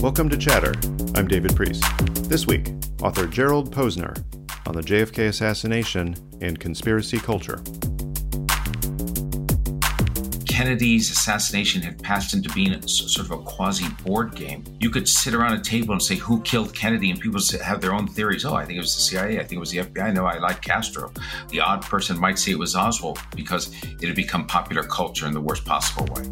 Welcome to Chatter. I'm David Priess. This week, author Gerald Posner on the JFK assassination and conspiracy culture. Kennedy's assassination had passed into being a, sort of a quasi board game. You could sit around a table and say, Who killed Kennedy? And people have their own theories. Oh, I think it was the CIA. I think it was the FBI. No, I like Castro. The odd person might say it was Oswald because it had become popular culture in the worst possible way.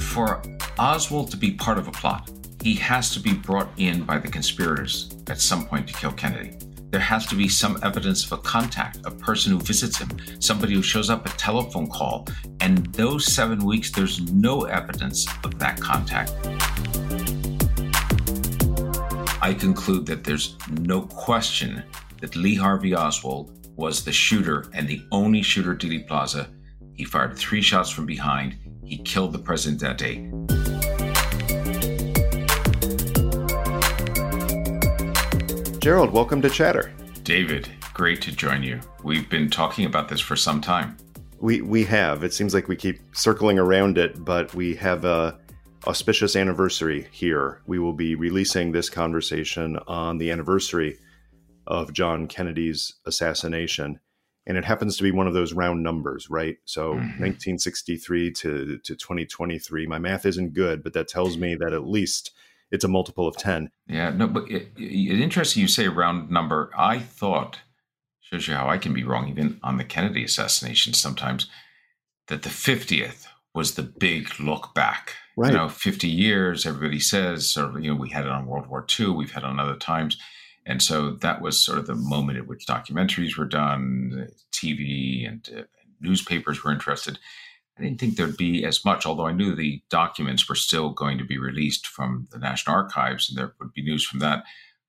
For Oswald to be part of a plot, he has to be brought in by the conspirators at some point to kill Kennedy there has to be some evidence of a contact, a person who visits him, somebody who shows up a telephone call. And those seven weeks, there's no evidence of that contact. I conclude that there's no question that Lee Harvey Oswald was the shooter and the only shooter at Dealey Plaza. He fired three shots from behind. He killed the president that day. Gerald, welcome to Chatter. David, great to join you. We've been talking about this for some time. We we have. It seems like we keep circling around it, but we have a auspicious anniversary here. We will be releasing this conversation on the anniversary of John Kennedy's assassination. And it happens to be one of those round numbers, right? So mm-hmm. 1963 to, to 2023. My math isn't good, but that tells me that at least it's a multiple of 10. Yeah, no, but it, it, interesting you say round number. I thought, shows you how I can be wrong, even on the Kennedy assassination sometimes, that the 50th was the big look back. Right. You know, 50 years, everybody says, or, you know, we had it on World War II, we've had it on other times. And so that was sort of the moment at which documentaries were done, TV and uh, newspapers were interested. I didn't think there'd be as much, although I knew the documents were still going to be released from the National Archives and there would be news from that.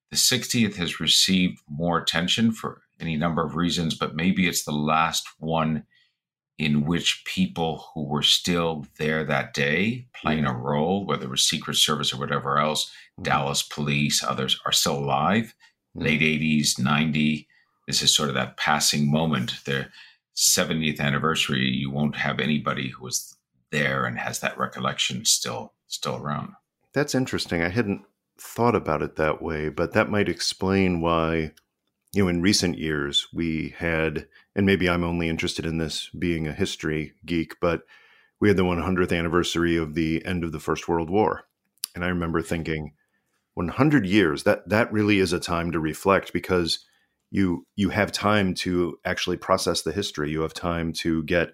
The 60th has received more attention for any number of reasons, but maybe it's the last one in which people who were still there that day playing a role, whether it was Secret Service or whatever else, mm-hmm. Dallas police, others are still alive. Mm-hmm. Late 80s, 90. This is sort of that passing moment. There 70th anniversary, you won't have anybody who was there and has that recollection still still around. That's interesting. I hadn't thought about it that way, but that might explain why you know in recent years we had and maybe I'm only interested in this being a history geek, but we had the 100th anniversary of the end of the First World War. And I remember thinking 100 years that that really is a time to reflect because you you have time to actually process the history. You have time to get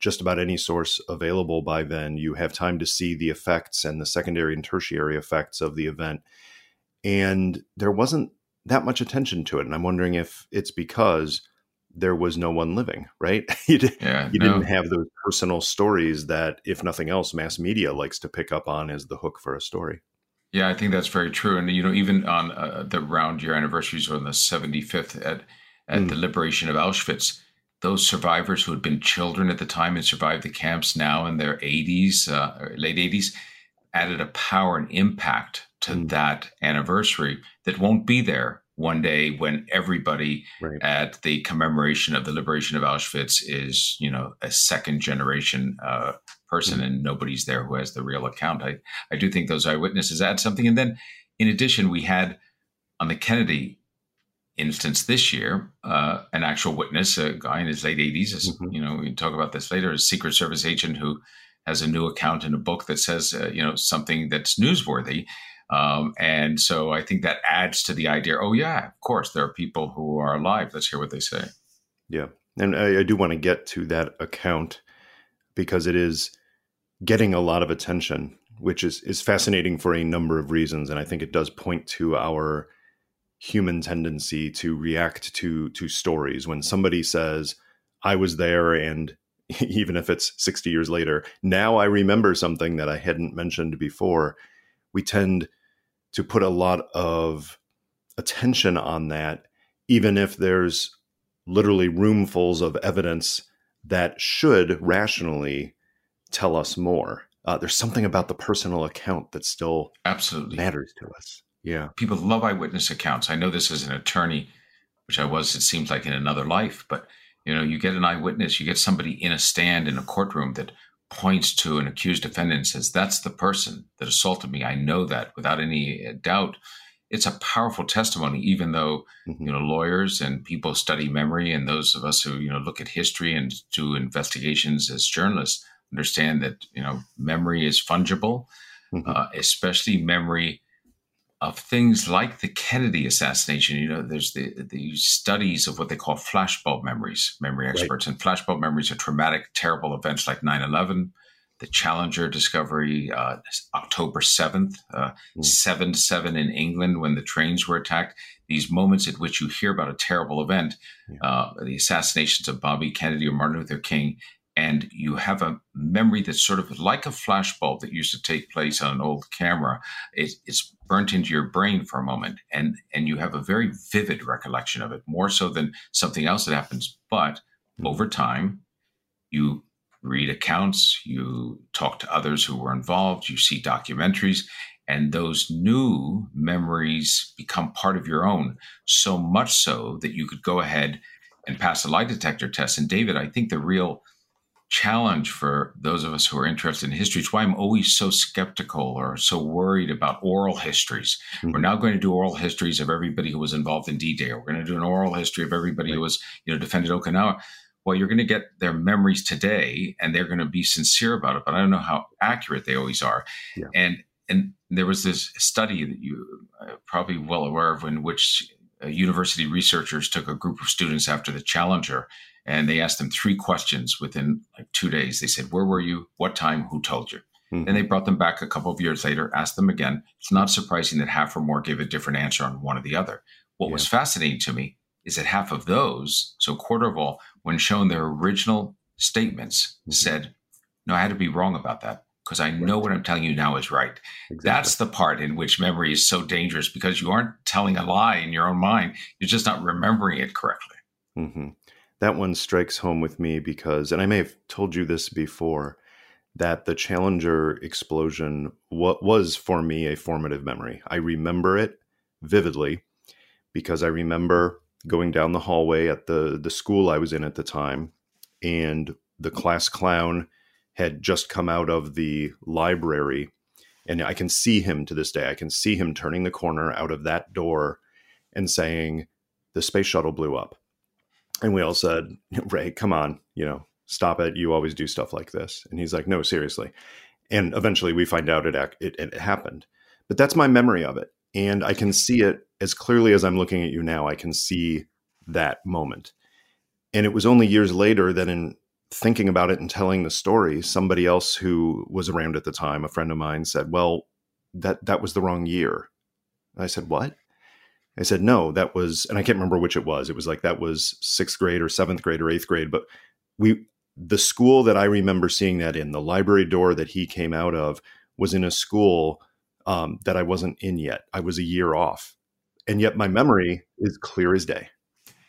just about any source available by then. You have time to see the effects and the secondary and tertiary effects of the event. And there wasn't that much attention to it. And i'm wondering if it's because there was no one living right? You, did, yeah, you no. didn't have those personal stories that if nothing else mass media likes to pick up on as the hook for a story yeah, I think that's very true. And you know, even on uh, the round year anniversaries on the 75th at at mm. the liberation of Auschwitz, those survivors who had been children at the time and survived the camps now in their 80s, uh, late 80s, added a power and impact to mm. that anniversary that won't be there one day when everybody right. at the commemoration of the liberation of Auschwitz is, you know, a second generation uh, person mm-hmm. and nobody's there who has the real account. I, I do think those eyewitnesses add something. And then in addition, we had on the Kennedy instance this year, uh, an actual witness, a guy in his late 80s, mm-hmm. you know, we talk about this later, a Secret Service agent who has a new account in a book that says, uh, you know, something that's newsworthy. Um, and so I think that adds to the idea. Oh yeah, of course there are people who are alive. Let's hear what they say. Yeah, and I, I do want to get to that account because it is getting a lot of attention, which is is fascinating for a number of reasons, and I think it does point to our human tendency to react to to stories when somebody says i was there and even if it's 60 years later now i remember something that i hadn't mentioned before we tend to put a lot of attention on that, even if there's literally roomfuls of evidence that should rationally tell us more. Uh, there's something about the personal account that still absolutely matters to us. Yeah, people love eyewitness accounts. I know this as an attorney, which I was. It seems like in another life, but you know, you get an eyewitness, you get somebody in a stand in a courtroom that points to an accused defendant and says, That's the person that assaulted me. I know that without any doubt. It's a powerful testimony, even though mm-hmm. you know lawyers and people study memory, and those of us who you know look at history and do investigations as journalists understand that you know memory is fungible, mm-hmm. uh, especially memory of things like the Kennedy assassination. You know, there's the the studies of what they call flashbulb memories, memory experts, right. and flashbulb memories are traumatic, terrible events like 9-11, the Challenger discovery, uh, October 7th, uh, mm. 7 7 in England when the trains were attacked. These moments at which you hear about a terrible event, yeah. uh, the assassinations of Bobby Kennedy or Martin Luther King, and you have a memory that's sort of like a flashbulb that used to take place on an old camera. It, it's burnt into your brain for a moment, and and you have a very vivid recollection of it, more so than something else that happens. But hmm. over time, you read accounts, you talk to others who were involved, you see documentaries, and those new memories become part of your own. So much so that you could go ahead and pass a lie detector test. And David, I think the real challenge for those of us who are interested in history. It's why I'm always so skeptical or so worried about oral histories. Mm-hmm. We're now going to do oral histories of everybody who was involved in D-Day, or we're going to do an oral history of everybody right. who was, you know, defended Okinawa. Well, you're going to get their memories today, and they're going to be sincere about it. But I don't know how accurate they always are. Yeah. And and there was this study that you are uh, probably well aware of, in which uh, university researchers took a group of students after the Challenger and they asked them three questions within like two days. They said, Where were you? What time? Who told you? Mm-hmm. And they brought them back a couple of years later, asked them again. It's not surprising that half or more gave a different answer on one or the other. What yeah. was fascinating to me is that half of those, so a quarter of all, when shown their original statements, mm-hmm. said, No, I had to be wrong about that because I know what I'm telling you now is right. Exactly. That's the part in which memory is so dangerous because you aren't telling a lie in your own mind. You're just not remembering it correctly. Mm-hmm that one strikes home with me because, and I may have told you this before, that the Challenger explosion what was for me a formative memory. I remember it vividly because I remember going down the hallway at the the school I was in at the time, and the class clown had just come out of the library, and I can see him to this day. I can see him turning the corner out of that door and saying, "The space shuttle blew up." And we all said, Ray, come on, you know, stop it. You always do stuff like this. And he's like, no, seriously. And eventually we find out it, it, it happened. But that's my memory of it. And I can see it as clearly as I'm looking at you now. I can see that moment. And it was only years later that in thinking about it and telling the story, somebody else who was around at the time, a friend of mine, said, Well, that that was the wrong year. And I said, What? I said, no, that was, and I can't remember which it was. It was like that was sixth grade or seventh grade or eighth grade. But we, the school that I remember seeing that in, the library door that he came out of, was in a school um, that I wasn't in yet. I was a year off. And yet my memory is clear as day.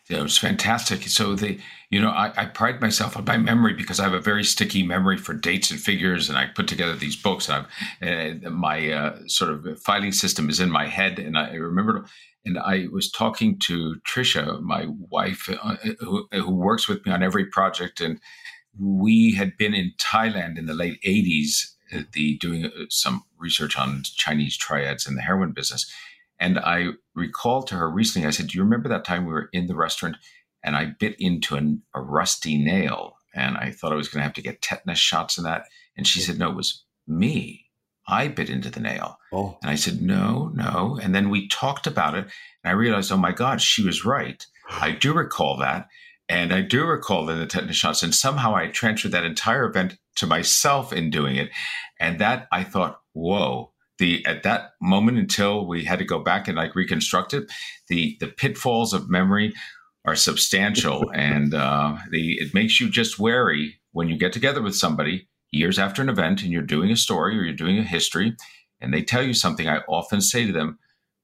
It was fantastic. So the, you know, I, I, pride myself on my memory because I have a very sticky memory for dates and figures, and I put together these books. And I've, uh, my uh, sort of filing system is in my head, and I remember and I was talking to Trisha, my wife, uh, who, who, works with me on every project, and we had been in Thailand in the late '80s, uh, the doing uh, some research on Chinese triads in the heroin business. And I recalled to her recently, I said, "Do you remember that time we were in the restaurant and I bit into an, a rusty nail, and I thought I was going to have to get tetanus shots in that?" And she said, "No, it was me." I bit into the nail. Oh. And I said, no, no. And then we talked about it. And I realized, oh my God, she was right. I do recall that. And I do recall the tetanus shots. And somehow I transferred that entire event to myself in doing it. And that I thought, whoa. The at that moment until we had to go back and like reconstruct it, the the pitfalls of memory are substantial, and uh, the it makes you just wary when you get together with somebody years after an event and you're doing a story or you're doing a history and they tell you something, I often say to them,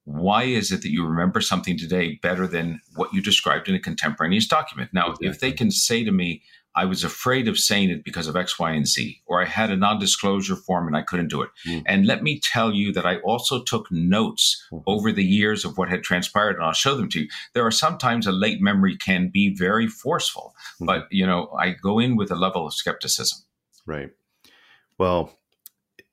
why is it that you remember something today better than what you described in a contemporaneous document? Now, exactly. if they can say to me, I was afraid of saying it because of X, Y, and Z, or I had a non disclosure form and I couldn't do it. Mm. And let me tell you that I also took notes mm. over the years of what had transpired, and I'll show them to you. There are sometimes a late memory can be very forceful, mm. but you know, I go in with a level of skepticism. Right. Well,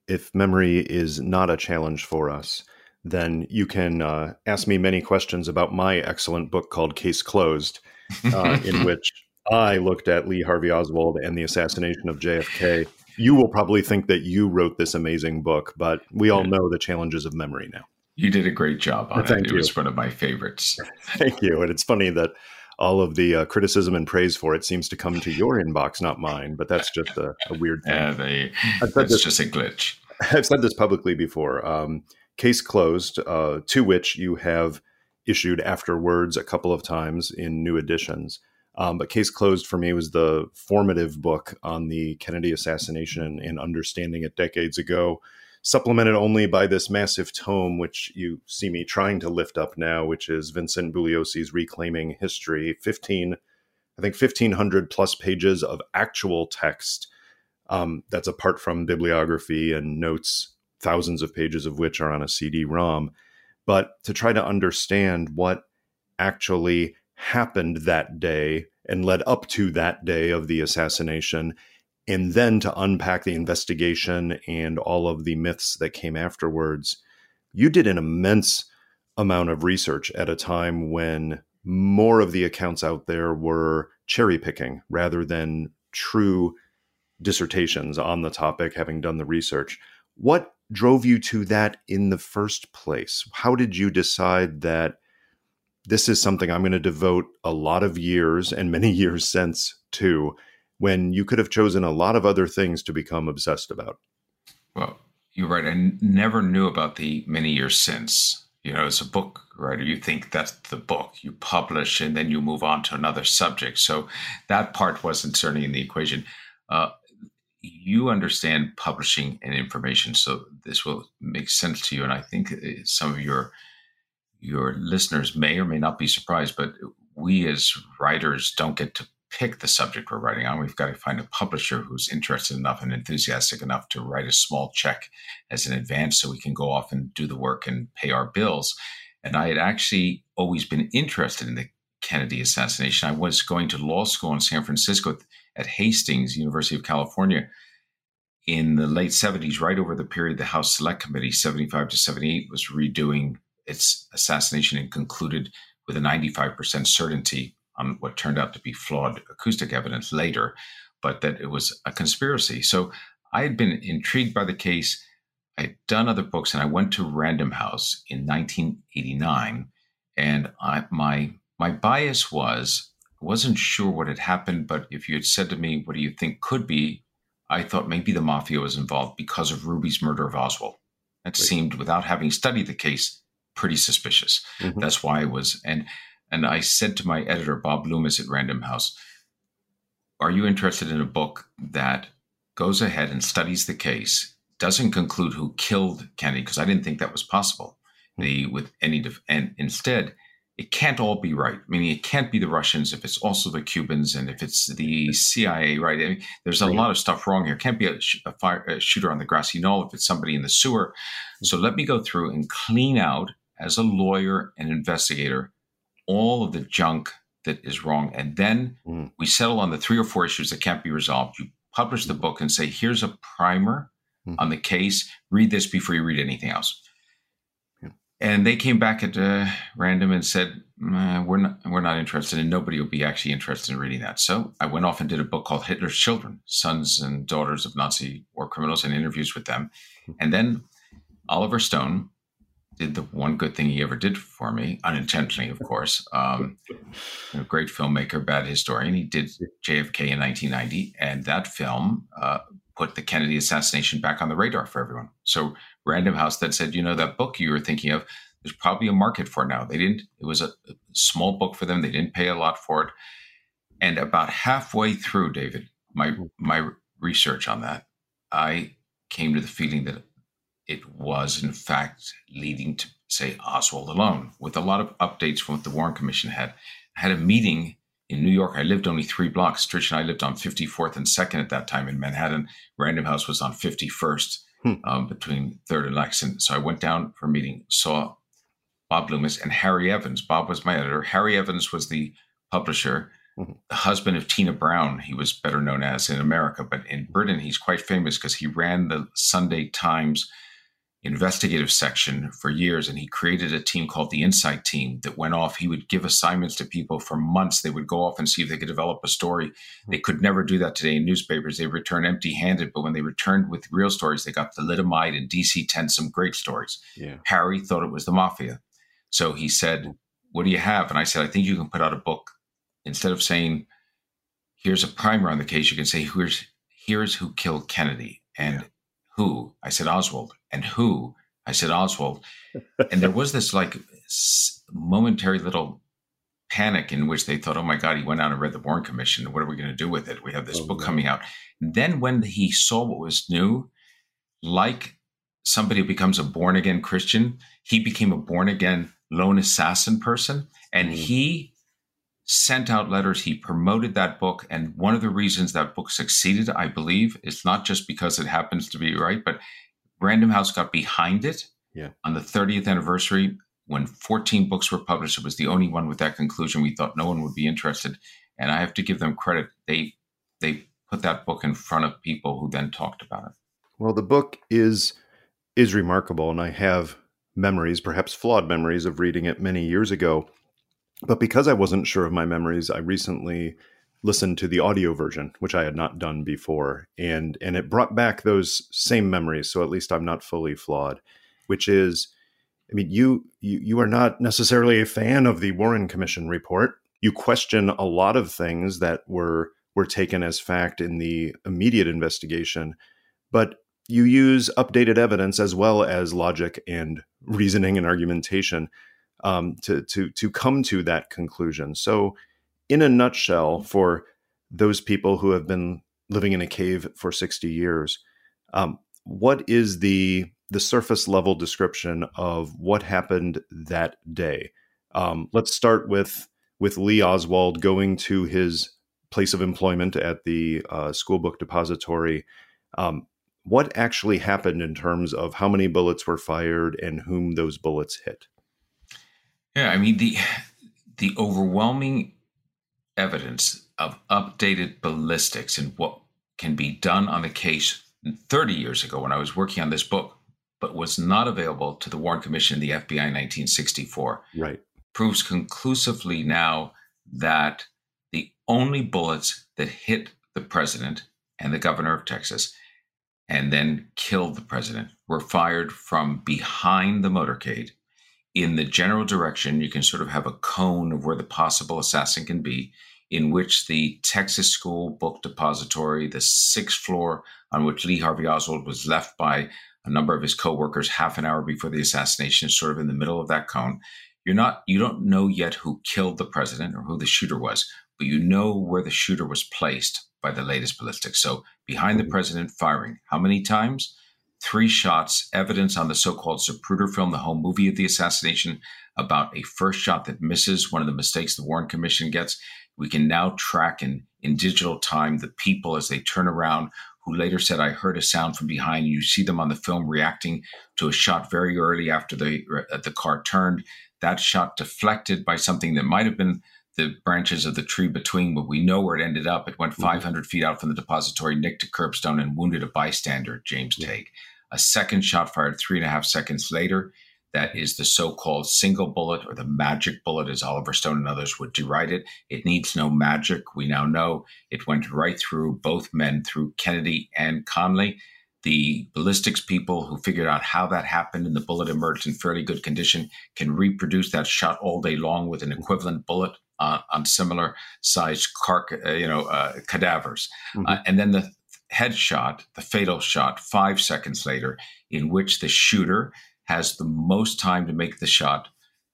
if memory is not a challenge for us, then you can uh, ask me many questions about my excellent book called Case Closed, uh, in which I looked at Lee Harvey Oswald and the assassination of JFK. You will probably think that you wrote this amazing book, but we all know the challenges of memory now. You did a great job on Thank it. You. It was one of my favorites. Thank you. And it's funny that all of the uh, criticism and praise for it seems to come to your inbox, not mine. But that's just a, a weird thing. Yeah, they, that's this, just a glitch. I've said this publicly before. Um, case closed, uh, to which you have issued afterwards a couple of times in new editions. Um, but Case Closed for me was the formative book on the Kennedy assassination and understanding it decades ago, supplemented only by this massive tome, which you see me trying to lift up now, which is Vincent Bugliosi's Reclaiming History. 15, I think 1,500 plus pages of actual text um, that's apart from bibliography and notes, thousands of pages of which are on a CD ROM. But to try to understand what actually happened that day and led up to that day of the assassination, and then to unpack the investigation and all of the myths that came afterwards. You did an immense amount of research at a time when more of the accounts out there were cherry picking rather than true dissertations on the topic, having done the research. What drove you to that in the first place? How did you decide that this is something I'm going to devote a lot of years and many years since to when you could have chosen a lot of other things to become obsessed about? Well, you're right. I n- never knew about the many years since. You know, as a book writer, you think that's the book you publish and then you move on to another subject. So that part wasn't certainly in the equation. Uh, you understand publishing and information, so this will make sense to you. And I think uh, some of your your listeners may or may not be surprised, but we as writers don't get to pick the subject we're writing on. We've got to find a publisher who's interested enough and enthusiastic enough to write a small check as an advance so we can go off and do the work and pay our bills. And I had actually always been interested in the Kennedy assassination. I was going to law school in San Francisco at Hastings, University of California, in the late 70s, right over the period the House Select Committee, 75 to 78, was redoing its assassination and concluded with a 95% certainty on what turned out to be flawed acoustic evidence later, but that it was a conspiracy. So I had been intrigued by the case. I'd done other books, and I went to Random House in 1989, and I, my my bias was I wasn't sure what had happened, but if you had said to me, "What do you think could be?" I thought maybe the mafia was involved because of Ruby's murder of Oswald. That right. seemed, without having studied the case, pretty suspicious. Mm-hmm. That's why I was and and I said to my editor Bob Loomis at Random House, "Are you interested in a book that goes ahead and studies the case, doesn't conclude who killed Kennedy because I didn't think that was possible, mm-hmm. the with any def- and instead." it can't all be right. Meaning, it can't be the Russians if it's also the Cubans and if it's the CIA, right? I mean, there's a right. lot of stuff wrong here. It can't be a, sh- a, fire, a, shooter on the grassy knoll if it's somebody in the sewer. So let me go through and clean out, as a lawyer and investigator, all of the junk that is wrong. And then mm. we settle on the three or four issues that can't be resolved. You publish the book and say, here's a primer mm. on the case. Read this before you read anything else and they came back at uh, random and said we're not we're not interested and nobody will be actually interested in reading that so i went off and did a book called hitler's children sons and daughters of nazi war criminals and interviews with them and then oliver stone did the one good thing he ever did for me unintentionally of course um, a great filmmaker bad historian he did jfk in 1990 and that film uh, put the kennedy assassination back on the radar for everyone so Random House that said, you know, that book you were thinking of, there's probably a market for it now. They didn't, it was a, a small book for them. They didn't pay a lot for it. And about halfway through, David, my my research on that, I came to the feeling that it was in fact leading to say Oswald alone, with a lot of updates from what the Warren Commission had. I had a meeting in New York. I lived only three blocks. Trish and I lived on 54th and 2nd at that time in Manhattan. Random House was on 51st hmm. um, between Third and Lexington. So I went down for a meeting, saw Bob Loomis and Harry Evans. Bob was my editor. Harry Evans was the publisher. mm-hmm. the husband of Tina Brown, he was better known as in America, but in Britain, he's quite famous because he ran the Sunday Times investigative section for years and he created a team called the insight team that went off. He would give assignments to people for months. They would go off and see if they could develop a story. Hmm. They could never do that today in newspapers. They return empty handed but when they returned with real stories they got thalidomide and dc-10 some great stories. Yeah. harry thought it was the mafia. So he said hmm. what do you have? And i said i think you can put out a book. Instead of saying here's a primer on the case you can say here's here's who killed kennedy and yeah. who? I said, Oswald. And who? I said, Oswald. and there was this like momentary little panic in which they thought, oh my God, he went out and read the Warren Commission. What are we going to do with it? We have this oh, book coming out. And then when he saw what was new, like somebody who becomes a born again Christian, he became a born again lone assassin person. And mm. he sent out letters. He promoted that book. And one of the reasons that book succeeded, I believe, is not just because it happens to be right, but Random House got behind it yeah. on the 30th anniversary when 14 books were published. It was the only one with that conclusion. We thought no one would be interested. And I have to give them credit. They they put that book in front of people who then talked about it. Well, the book is is remarkable, and I have memories, perhaps flawed memories, of reading it many years ago. But because I wasn't sure of my memories, I recently listened to the audio version, which I had not done before, and and it brought back those same memories. So at least I'm not fully flawed, which is, I mean, you you you are not necessarily a fan of the Warren Commission report. You question a lot of things that were were taken as fact in the immediate investigation, but you use updated evidence as well as logic and reasoning and argumentation um, to to to come to that conclusion. So, in a nutshell, for those people who have been living in a cave for sixty years, um, what is the the surface level description of what happened that day? Um, let's start with with Lee Oswald going to his place of employment at the uh, school book depository. Um, what actually happened in terms of how many bullets were fired and whom those bullets hit? Yeah, I mean the the overwhelming evidence of updated ballistics and what can be done on the case 30 years ago when I was working on this book, but was not available to the Warren Commission and the FBI in 1964. Right. Proves conclusively now that the only bullets that hit the president and the governor of Texas and then killed the president were fired from behind the motorcade in the general direction, you can sort of have a cone of where the possible assassin can be, in which the Texas School Book Depository, the sixth floor on which Lee Harvey Oswald was left by a number of his coworkers half an hour before the assassination, is sort of in the middle of that cone. You're not, you don't know yet who killed the president or who the shooter was, but you know where the shooter was placed by the latest ballistics. So behind the mm-hmm. president firing, how many times? Three shots, evidence on the so called Zapruder film, the home movie of the assassination, about a first shot that misses, one of the mistakes the Warren Commission gets. We can now track in, in digital time the people as they turn around who later said, I heard a sound from behind. You see them on the film reacting to a shot very early after the, uh, the car turned. That shot deflected by something that might have been the branches of the tree between, but we know where it ended up. It went mm-hmm. 500 feet out from the depository, nicked a curbstone, and wounded a bystander, James yeah. Tague. A second shot fired three and a half seconds later. That is the so called single bullet or the magic bullet, as Oliver Stone and others would deride it. It needs no magic. We now know it went right through both men, through Kennedy and Connally. The ballistics people who figured out how that happened and the bullet emerged in fairly good condition can reproduce that shot all day long with an equivalent bullet on, on similar sized car, uh, you know, uh, cadavers. Mm-hmm. Uh, and then the headshot, the fatal shot, five seconds later, in which the shooter has the most time to make the shot.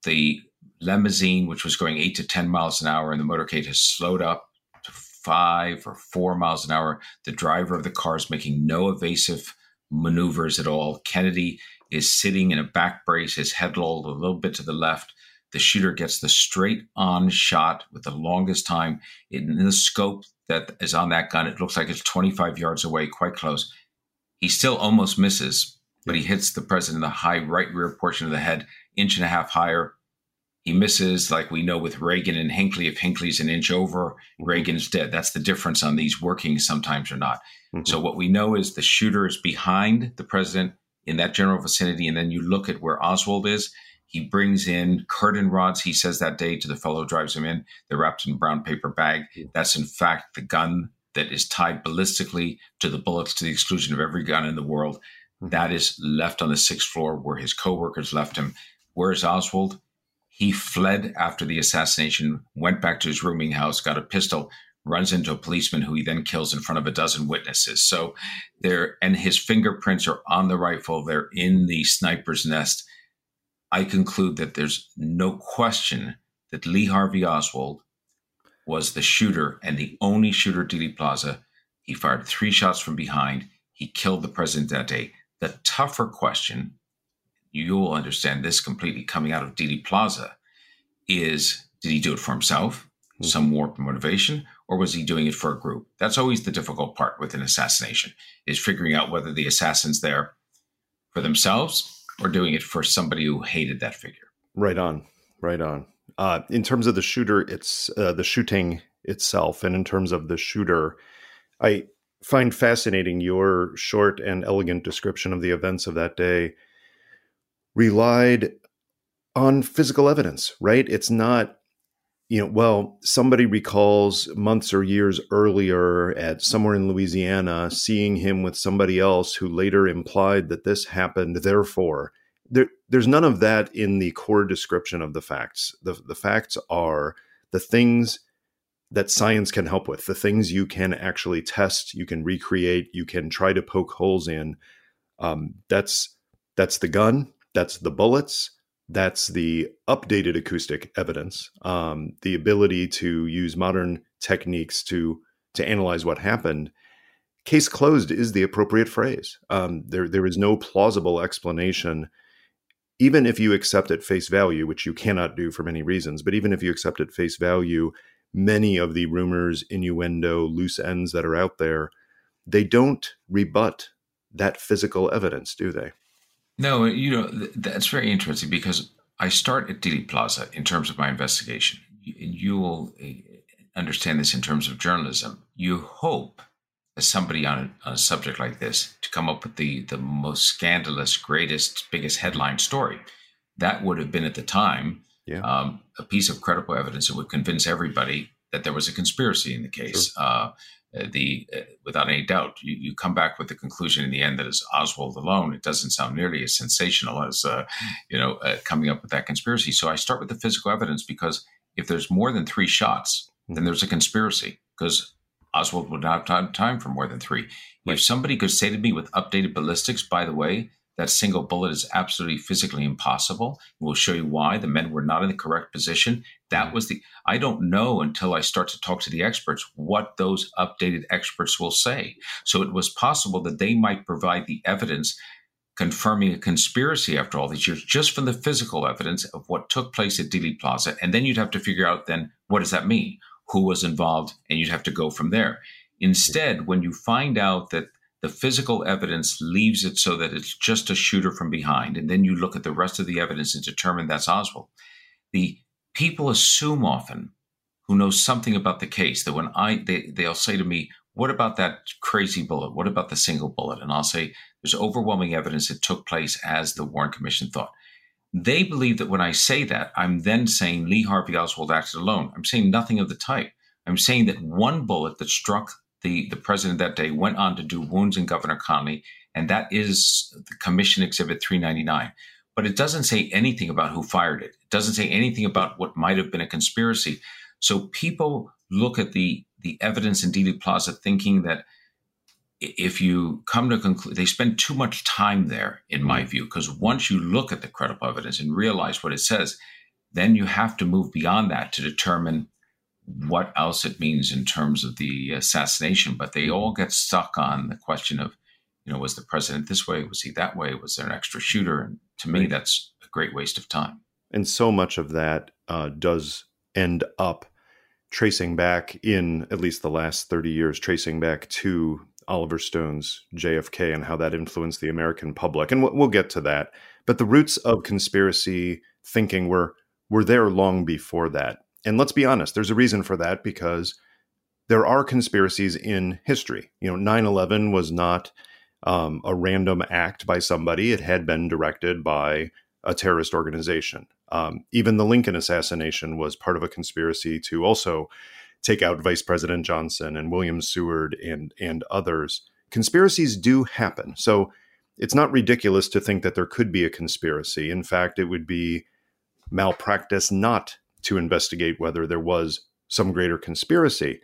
The limousine, which was going eight to 10 miles an hour, and the motorcade has slowed up to five or four miles an hour. The driver of the car is making no evasive maneuvers at all. Kennedy is sitting in a back brace, his head lolled a little bit to the left. The shooter gets the straight on shot with the longest time in the scope that is on that gun. It looks like it's 25 yards away, quite close. He still almost misses, but he hits the president in the high right rear portion of the head, inch and a half higher. He misses, like we know with Reagan and Hinckley. If Hinckley's an inch over, mm-hmm. Reagan's dead. That's the difference on these working sometimes or not. Mm-hmm. So what we know is the shooter is behind the president in that general vicinity, and then you look at where Oswald is. He brings in curtain rods. He says that day to the fellow who drives him in. They're wrapped in a brown paper bag. That's in fact the gun that is tied ballistically to the bullets to the exclusion of every gun in the world. Mm-hmm. That is left on the sixth floor where his coworkers left him. Where is Oswald? He fled after the assassination, went back to his rooming house, got a pistol, runs into a policeman who he then kills in front of a dozen witnesses. So there, and his fingerprints are on the rifle. They're in the sniper's nest. I conclude that there's no question that Lee Harvey Oswald was the shooter and the only shooter at Dealey Plaza. He fired three shots from behind. He killed the president that day. The tougher question, you will understand this completely coming out of Dealey Plaza, is did he do it for himself? Mm-hmm. Some warped motivation, or was he doing it for a group? That's always the difficult part with an assassination, is figuring out whether the assassin's there for themselves or doing it for somebody who hated that figure. Right on, right on. Uh, in terms of the shooter, it's uh, the shooting itself, and in terms of the shooter, I find fascinating your short and elegant description of the events of that day. Relied on physical evidence, right? It's not you know, well, somebody recalls months or years earlier at somewhere in Louisiana seeing him with somebody else who later implied that this happened. Therefore, there, there's none of that in the core description of the facts. The, the facts are the things that science can help with, the things you can actually test, you can recreate, you can try to poke holes in. Um, that's that's the gun, that's the bullets, that's the updated acoustic evidence, um, the ability to use modern techniques to to analyze what happened. Case closed is the appropriate phrase. Um, there there is no plausible explanation, even if you accept at face value, which you cannot do for many reasons. But even if you accept at face value, many of the rumors, innuendo, loose ends that are out there, they don't rebut that physical evidence, do they? No, you know, that's very interesting because I start at Dealey Plaza in terms of my investigation. And you will eh, understand this in terms of journalism. You hope, as somebody on a, on a subject like this, to come up with the, the most scandalous, greatest, biggest headline story. That would have been at the time yeah. um, a piece of credible evidence that would convince everybody that there was a conspiracy in the case. Sure. Uh, the uh, without any doubt, you, you, come back with the conclusion in the end that it's Oswald alone. It doesn't sound nearly as sensational as uh, you know uh, coming up with that conspiracy. So I start with the physical evidence because if there's more than three shots, then hmm. there's a conspiracy because Oswald would not have time for more than three. Right. If somebody could say to me with updated ballistics, by the way, that single bullet is absolutely physically impossible. We'll show you why. The men were not in the correct position. That was the, I don't know until I start to talk to the experts what those updated experts will say. So it was possible that they might provide the evidence confirming a conspiracy after all these years, just from the physical evidence of what took place at Dealey Plaza. And then you'd have to figure out then what does that mean? Who was involved? And you'd have to go from there. Instead, when you find out that the physical evidence leaves it so that it's just a shooter from behind. And then you look at the rest of the evidence and determine that's Oswald. The people assume often who know something about the case that when I they, they'll say to me, what about that crazy bullet? What about the single bullet? And I'll say, there's overwhelming evidence it took place as the Warren Commission thought. They believe that when I say that, I'm then saying Lee Harvey Oswald acted alone. I'm saying nothing of the type. I'm saying that one bullet that struck the, the president that day went on to do wounds in Governor Connally, and that is the Commission Exhibit 399. But it doesn't say anything about who fired it. It doesn't say anything about what might have been a conspiracy. So people look at the the evidence in Dealey Plaza thinking that if you come to conclude, they spend too much time there, in my mm-hmm. view, because once you look at the credible evidence and realize what it says, then you have to move beyond that to determine what else it means in terms of the assassination, but they all get stuck on the question of, you know, was the president this way? Was he that way? Was there an extra shooter? And to me, that's a great waste of time. And so much of that uh, does end up tracing back in at least the last 30 years, tracing back to Oliver Stone's JFK and how that influenced the American public. And we'll get to that. But the roots of conspiracy thinking were were there long before that. And let's be honest, there's a reason for that because there are conspiracies in history. You know, 9 11 was not um, a random act by somebody, it had been directed by a terrorist organization. Um, even the Lincoln assassination was part of a conspiracy to also take out Vice President Johnson and William Seward and and others. Conspiracies do happen. So it's not ridiculous to think that there could be a conspiracy. In fact, it would be malpractice not to investigate whether there was some greater conspiracy.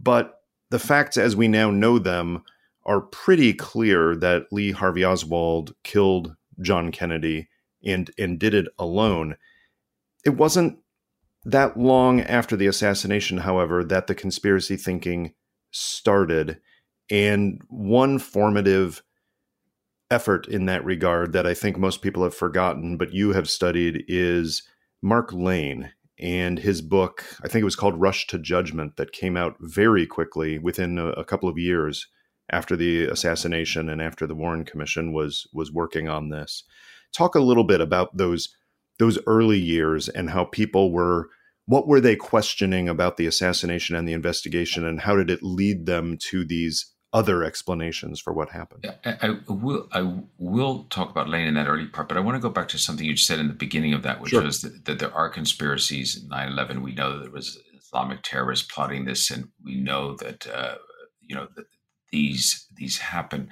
But the facts as we now know them are pretty clear that Lee Harvey Oswald killed John Kennedy and and did it alone. It wasn't that long after the assassination, however, that the conspiracy thinking started. And one formative effort in that regard that I think most people have forgotten, but you have studied, is Mark Lane and his book. I think it was called Rush to Judgment, that came out very quickly within a, a couple of years after the assassination and after the Warren Commission was was working on this. Talk a little bit about those those early years and how people were what were they questioning about the assassination and the investigation and how did it lead them to these other explanations for what happened. I, I, will I will talk about Lane in that early part, but I want to go back to something you said in the beginning of that, which sure. was that, that, there are conspiracies. 9-11, we know that there was Islamic terrorists plotting this, and we know that uh, you know that these these happen.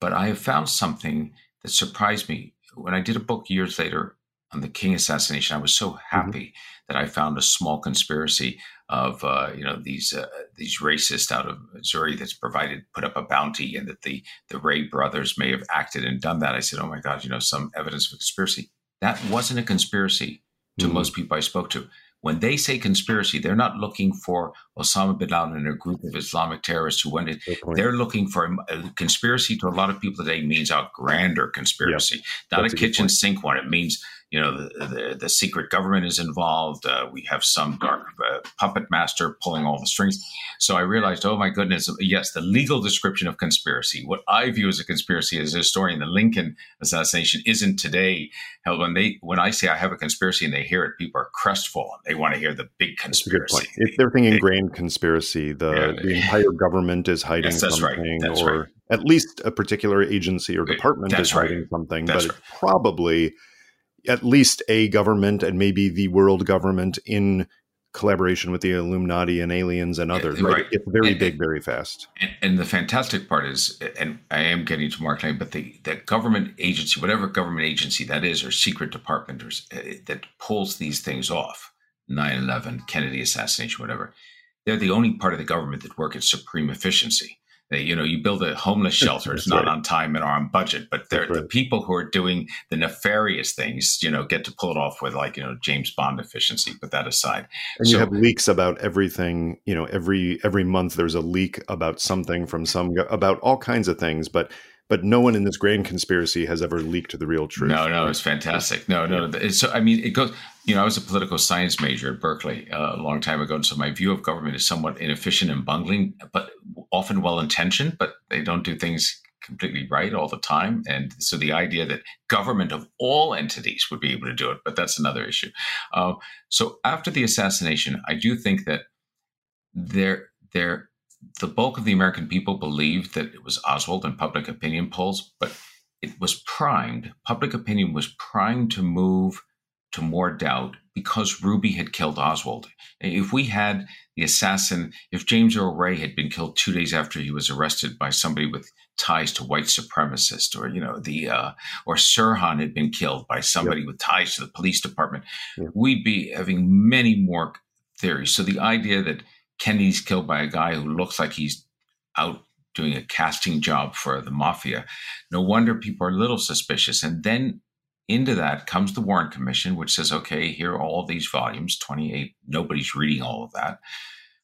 But I have found something that surprised me when I did a book years later on the King assassination. I was so mm-hmm. happy mm-hmm. that I found a small conspiracy of uh, you know these uh, these racists out of Missouri that's provided put up a bounty, and that the the Ray brothers may have acted and done that. I said, oh my God, you know, some evidence of a conspiracy. That wasn't a conspiracy to mm-hmm. most people I spoke to. When they say conspiracy, they're not looking for Osama bin Laden and a group of Islamic terrorists who went in. They're looking for a, conspiracy to a lot of people today means a grander conspiracy, not That's a kitchen sink one. It means you know the, the, the secret government is involved. Uh, we have some dark uh, puppet master pulling all the strings. So I realized, oh my goodness, yes, the legal description of conspiracy, what I view as a conspiracy as a historian, the Lincoln assassination isn't today. Hell, when they when I say I have a conspiracy and they hear it, people are crestfallen. They want to hear the big conspiracy. If they're thinking grand conspiracy, the yeah, the entire government is hiding yes, something, right. or right. at least a particular agency or department that's is hiding something, that's but it's probably at least a government and maybe the world government in collaboration with the Illuminati and aliens and others. Right. It's very and, big, very fast. And, and, the fantastic part is, and I am getting to Mark Lane, but the, the government agency, whatever government agency that is, or secret department or, uh, that pulls these things off, 9 11, Kennedy assassination, whatever, they're the only part of the government that work at supreme efficiency you know, you build a homeless shelter. It's not right. on time and on budget, but they're, right. the people who are doing the nefarious things, you know, get to pull it off with like, you know, James Bond efficiency, put that aside. And so, you have leaks about everything, you know, every, every month there's a leak about something from some, about all kinds of things, but but no one in this grand conspiracy has ever leaked the real truth. No, no, it's fantastic. No, no. So, I mean, it goes, you know, I was a political science major at Berkeley uh, a long time ago. And so my view of government is somewhat inefficient and bungling, but often well intentioned, but they don't do things completely right all the time. And so the idea that government of all entities would be able to do it, but that's another issue. Uh, so after the assassination, I do think that there, there, the bulk of the American people believed that it was Oswald in public opinion polls, but it was primed. Public opinion was primed to move to more doubt because Ruby had killed Oswald. If we had the assassin, if James Earl Ray had been killed two days after he was arrested by somebody with ties to white supremacists, or you know the uh, or Sirhan had been killed by somebody yep. with ties to the police department, yep. we'd be having many more theories. So the idea that Kennedy's killed by a guy who looks like he's out doing a casting job for the mafia. No wonder people are a little suspicious. And then into that comes the Warren Commission, which says, okay, here are all these volumes, 28. Nobody's reading all of that.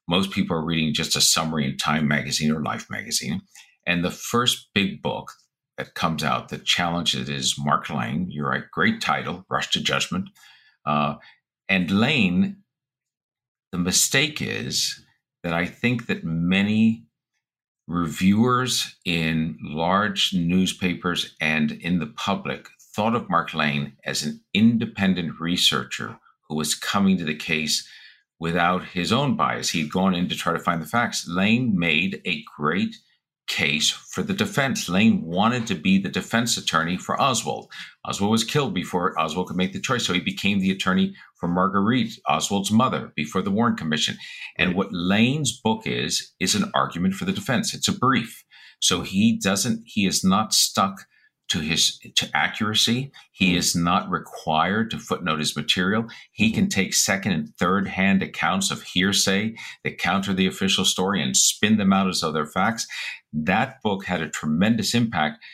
Most people are reading just a summary in Time magazine or Life magazine. And the first big book that comes out that challenges is Mark Lane. You're right, great title, Rush to Judgment. Uh, and Lane the mistake is that I think that many reviewers in large newspapers and in the public thought of Mark Lane as an independent researcher who was coming to the case without his own bias. He'd gone in to try to find the facts. Lane made a great case for the defense. Lane wanted to be the defense attorney for Oswald. Oswald was killed before Oswald could make the choice, so he became the attorney for Marguerite, Oswald's mother, before the Warren Commission. And what Lane's book is, is an argument for the defense. It's a brief. So he doesn't, he is not stuck to his to accuracy. He is not required to footnote his material. He can take second and third hand accounts of hearsay that counter the official story and spin them out as though they're facts. That book had a tremendous impact,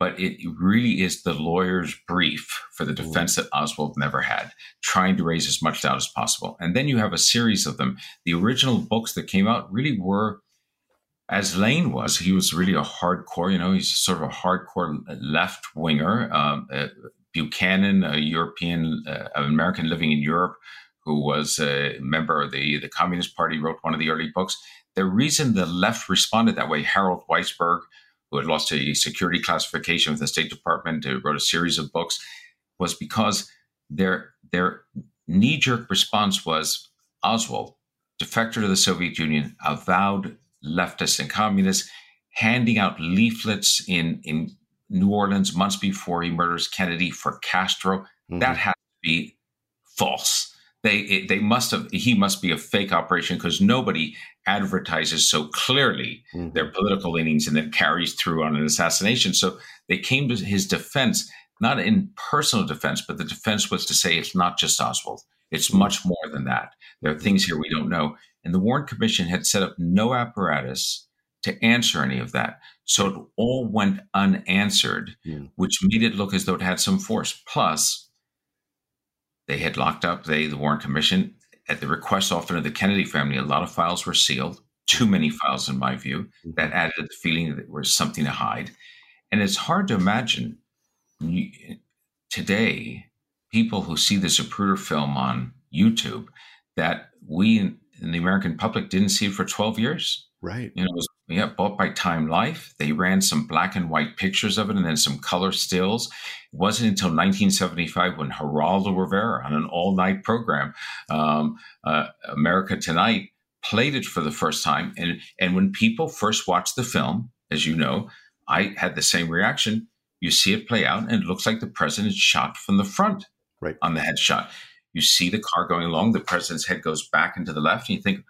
but it really is the lawyer's brief for the mm-hmm. defense that Oswald never had, trying to raise as much doubt as possible. And then you have a series of them. The original books that came out really were as Lane was, he was really a hardcore, you know, he's sort of a hardcore left winger. Um, uh, Buchanan, a European, uh, American living in Europe, who was a member of the, the Communist Party, wrote one of the early books. The reason the left responded that way, Harold Weisberg, who had lost a security classification with the State Department, who wrote a series of books, was because their their knee jerk response was Oswald, defector to the Soviet Union, avowed leftists and communists, handing out leaflets in, in New Orleans months before he murders Kennedy for Castro. Mm-hmm. That has to be false. They it, they must have he must be a fake operation because nobody advertises so clearly mm-hmm. their political leanings and then carries through on an assassination. So they came to his defense not in personal defense, but the defense was to say it's not just Oswald. It's mm-hmm. much more than that. There are things here we don't know. And the Warren Commission had set up no apparatus to answer any of that. So it all went unanswered, yeah. which made it look as though it had some force. Plus, they had locked up, they, the Warren Commission, at the request often of the Kennedy family, a lot of files were sealed, too many files, in my view. Mm-hmm. That added the feeling that there was something to hide. And it's hard to imagine today people who see the Zapruder film on YouTube that we and the American public didn't see it for 12 years. Right. You know, it was yeah, bought by Time Life. They ran some black and white pictures of it and then some color stills. It wasn't until 1975 when Geraldo Rivera, on an all night program, um, uh, America Tonight, played it for the first time. And, and when people first watched the film, as you know, I had the same reaction. You see it play out, and it looks like the president shot from the front right. on the headshot. You see the car going along, the president's head goes back into the left, and you think,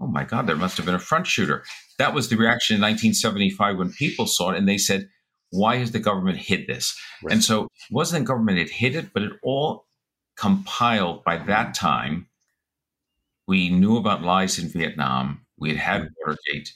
oh my God, there must have been a front shooter. That was the reaction in 1975 when people saw it and they said, why has the government hid this? Right. And so it wasn't the government that hid it, but it all compiled by that time. We knew about lies in Vietnam. We had had mm-hmm. Watergate.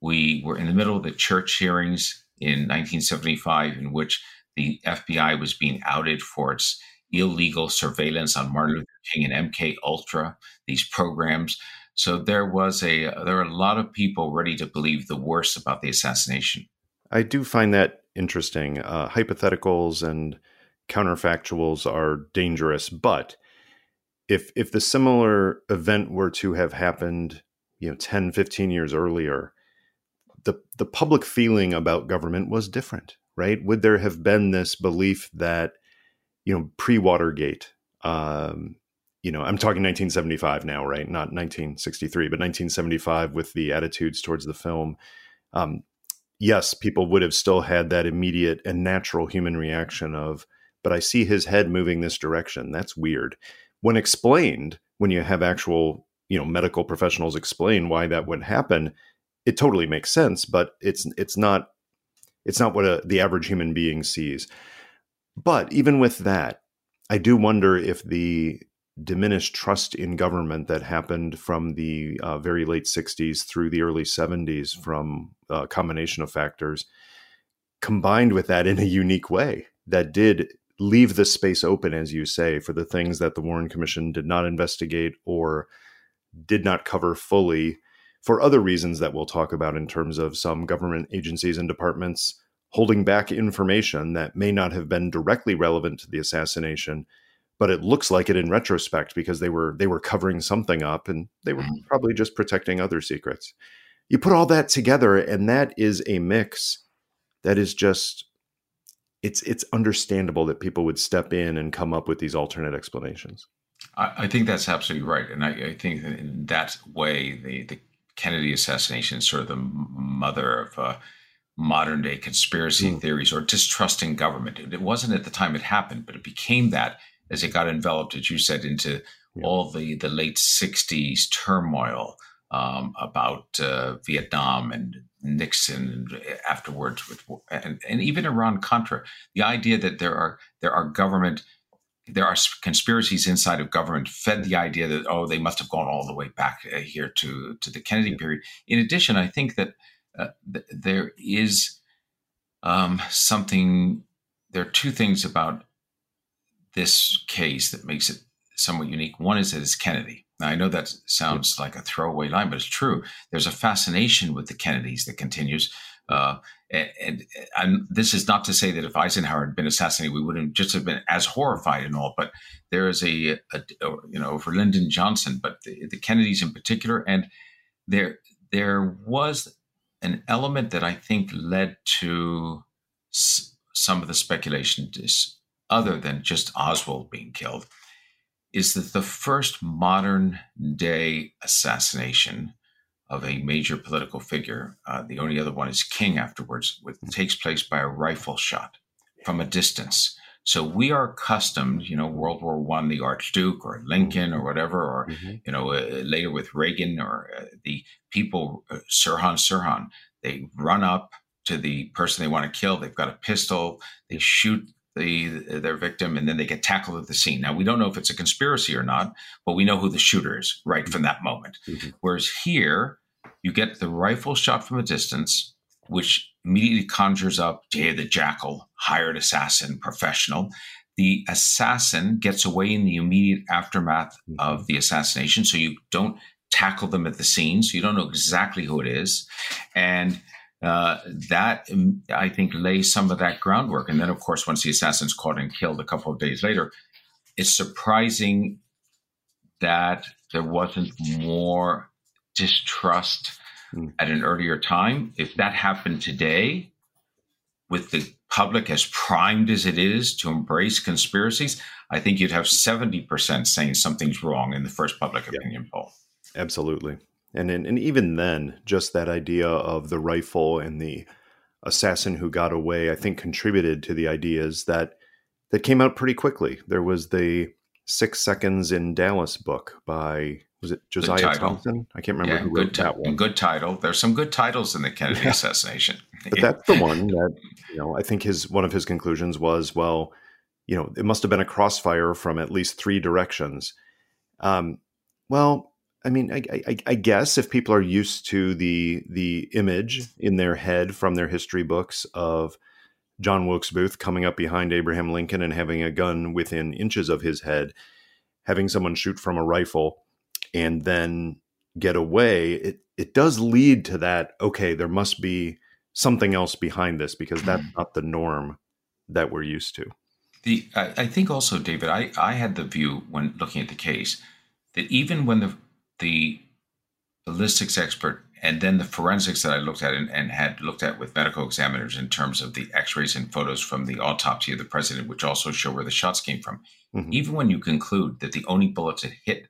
We were in the middle of the Church hearings in 1975, in which the FBI was being outed for its illegal surveillance on Martin Luther King and MK Ultra, these programs. So there was a there are a lot of people ready to believe the worst about the assassination. I do find that interesting. Uh, hypotheticals and counterfactuals are dangerous, but if if the similar event were to have happened, you know, 10, 15 years earlier, the the public feeling about government was different, right? Would there have been this belief that you know, pre Watergate. Um, you know, I'm talking 1975 now, right? Not 1963, but 1975 with the attitudes towards the film. Um, yes, people would have still had that immediate and natural human reaction of, but I see his head moving this direction. That's weird. When explained, when you have actual, you know, medical professionals explain why that would happen, it totally makes sense. But it's it's not it's not what a, the average human being sees. But even with that, I do wonder if the diminished trust in government that happened from the uh, very late 60s through the early 70s from a combination of factors combined with that in a unique way that did leave the space open as you say for the things that the Warren Commission did not investigate or did not cover fully for other reasons that we'll talk about in terms of some government agencies and departments holding back information that may not have been directly relevant to the assassination but it looks like it in retrospect because they were they were covering something up and they were mm-hmm. probably just protecting other secrets you put all that together and that is a mix that is just it's it's understandable that people would step in and come up with these alternate explanations I, I think that's absolutely right, and I, I, think that in that way, the the Kennedy assassination is sort of the mother of. Uh, modern day conspiracy mm. theories or distrusting government. It wasn't at the time it happened, but it became that as it got enveloped, as you said, into yeah. all the, the late 60s turmoil um, about uh, Vietnam and Nixon and afterwards with and, and even Iran Contra. The idea that there are there are government there are conspiracies inside of government fed the idea that oh they must have gone all the way back uh, here to to the Kennedy yeah. period. In addition, I think that uh, th- there is um, something. There are two things about this case that makes it somewhat unique. One is that it's Kennedy. Now, I know that sounds like a throwaway line, but it's true. There's a fascination with the Kennedys that continues. Uh, and, and, and, this is not to say that if Eisenhower had been assassinated, we wouldn't just have been as horrified and all. But there is a, a, you know for Lyndon Johnson, but the, the, Kennedys in particular, and there there was an element that I think led to s- some of the speculation, is other than just Oswald being killed, is that the first modern day assassination of a major political figure, uh, the only other one is King afterwards, which takes place by a rifle shot from a distance. So we are accustomed, you know, World War One, the Archduke or Lincoln or whatever, or mm-hmm. you know, uh, later with Reagan or uh, the people, uh, Sirhan Sirhan, they run up to the person they want to kill. They've got a pistol. They shoot the their victim, and then they get tackled at the scene. Now we don't know if it's a conspiracy or not, but we know who the shooter is right from that moment. Mm-hmm. Whereas here, you get the rifle shot from a distance, which immediately conjures up Day the Jackal, hired assassin, professional. The assassin gets away in the immediate aftermath mm-hmm. of the assassination, so you don't tackle them at the scene, so you don't know exactly who it is, and uh, that um, I think lays some of that groundwork. And then, of course, once the assassin's caught and killed a couple of days later, it's surprising that there wasn't more distrust mm. at an earlier time. If that happened today, with the public as primed as it is to embrace conspiracies, I think you'd have 70% saying something's wrong in the first public opinion poll. Absolutely. And, and and even then, just that idea of the rifle and the assassin who got away, I think contributed to the ideas that that came out pretty quickly. There was the Six Seconds in Dallas book by was it Josiah Thompson? I can't remember yeah, who wrote t- that one. Good title. There's some good titles in the Kennedy yeah. assassination. but that's the one that you know. I think his one of his conclusions was, well, you know, it must have been a crossfire from at least three directions. Um, well, I mean, I, I, I, guess if people are used to the the image in their head from their history books of John Wilkes Booth coming up behind Abraham Lincoln and having a gun within inches of his head, having someone shoot from a rifle, and then get away, it it does lead to that. Okay, there must be something else behind this because that's mm-hmm. not the norm that we're used to. The I, I think also, David, I I had the view when looking at the case that even when the the ballistics expert and then the forensics that I looked at and, and, had looked at with medical examiners in terms of the x-rays and photos from the autopsy of the president, which also show where the shots came from. Mm-hmm. Even when you conclude that the only bullets that hit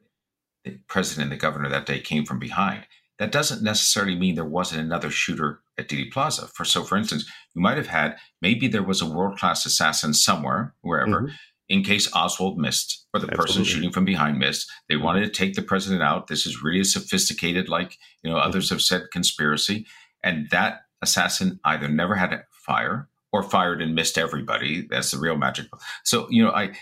the president and the governor that day came from behind, that doesn't necessarily mean there wasn't another shooter at Dealey Plaza. For so, for instance, you might have had maybe there was a world-class assassin somewhere, wherever, mm-hmm in case Oswald missed or the Absolutely. person shooting from behind missed. They wanted to take the president out. This is really a sophisticated, like you know, others have said, conspiracy. And that assassin either never had a fire or fired and missed everybody. That's the real magic. So you know, I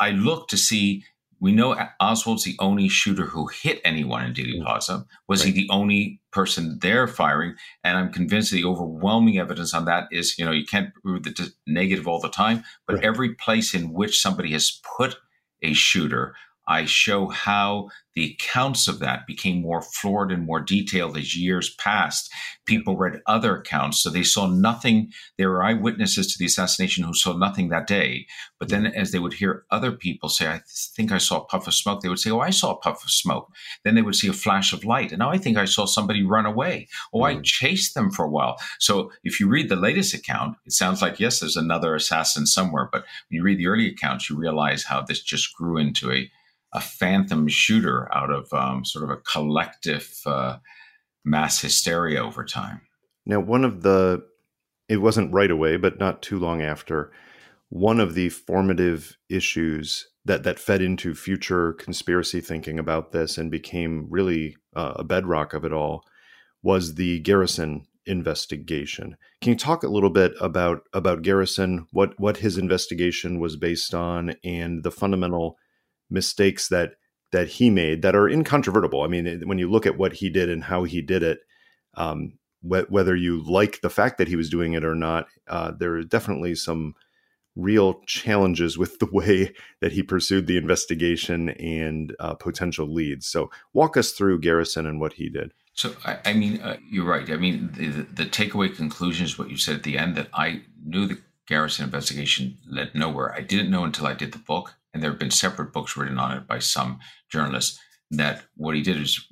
I look to see we know Oswald's the only shooter who hit anyone in Dealey mm. Plaza. Was right. he the only person there firing? And I'm convinced the overwhelming evidence on that is, you know, you can't prove the negative all the time, but right. every place in which somebody has put a shooter I show how the accounts of that became more florid and more detailed as years passed. People read other accounts, so they saw nothing. There were eyewitnesses to the assassination who saw nothing that day. But then, as they would hear other people say, I think I saw a puff of smoke, they would say, Oh, I saw a puff of smoke. Then they would see a flash of light. And now I think I saw somebody run away. Oh, I chased them for a while. So if you read the latest account, it sounds like, yes, there's another assassin somewhere. But when you read the early accounts, you realize how this just grew into a a phantom shooter out of um, sort of a collective uh, mass hysteria over time. Now, one of the, it wasn't right away, but not too long after, one of the formative issues that, that fed into future conspiracy thinking about this and became really uh, a bedrock of it all was the Garrison investigation. Can you talk a little bit about about Garrison, what what his investigation was based on, and the fundamental mistakes that that he made that are incontrovertible? I mean, when you look at what he did and how he did it, um, wh- whether you like the fact that he was doing it or not, uh, there are definitely some real challenges with the way that he pursued the investigation and uh, potential leads. So, walk us through Garrison and what he did. So, I, I mean, uh, you're right. I mean, the, the takeaway conclusion is what you said at the end that I knew the Garrison investigation led nowhere. I didn't know until I did the book, and there have been separate books written on it by some journalists that what he did is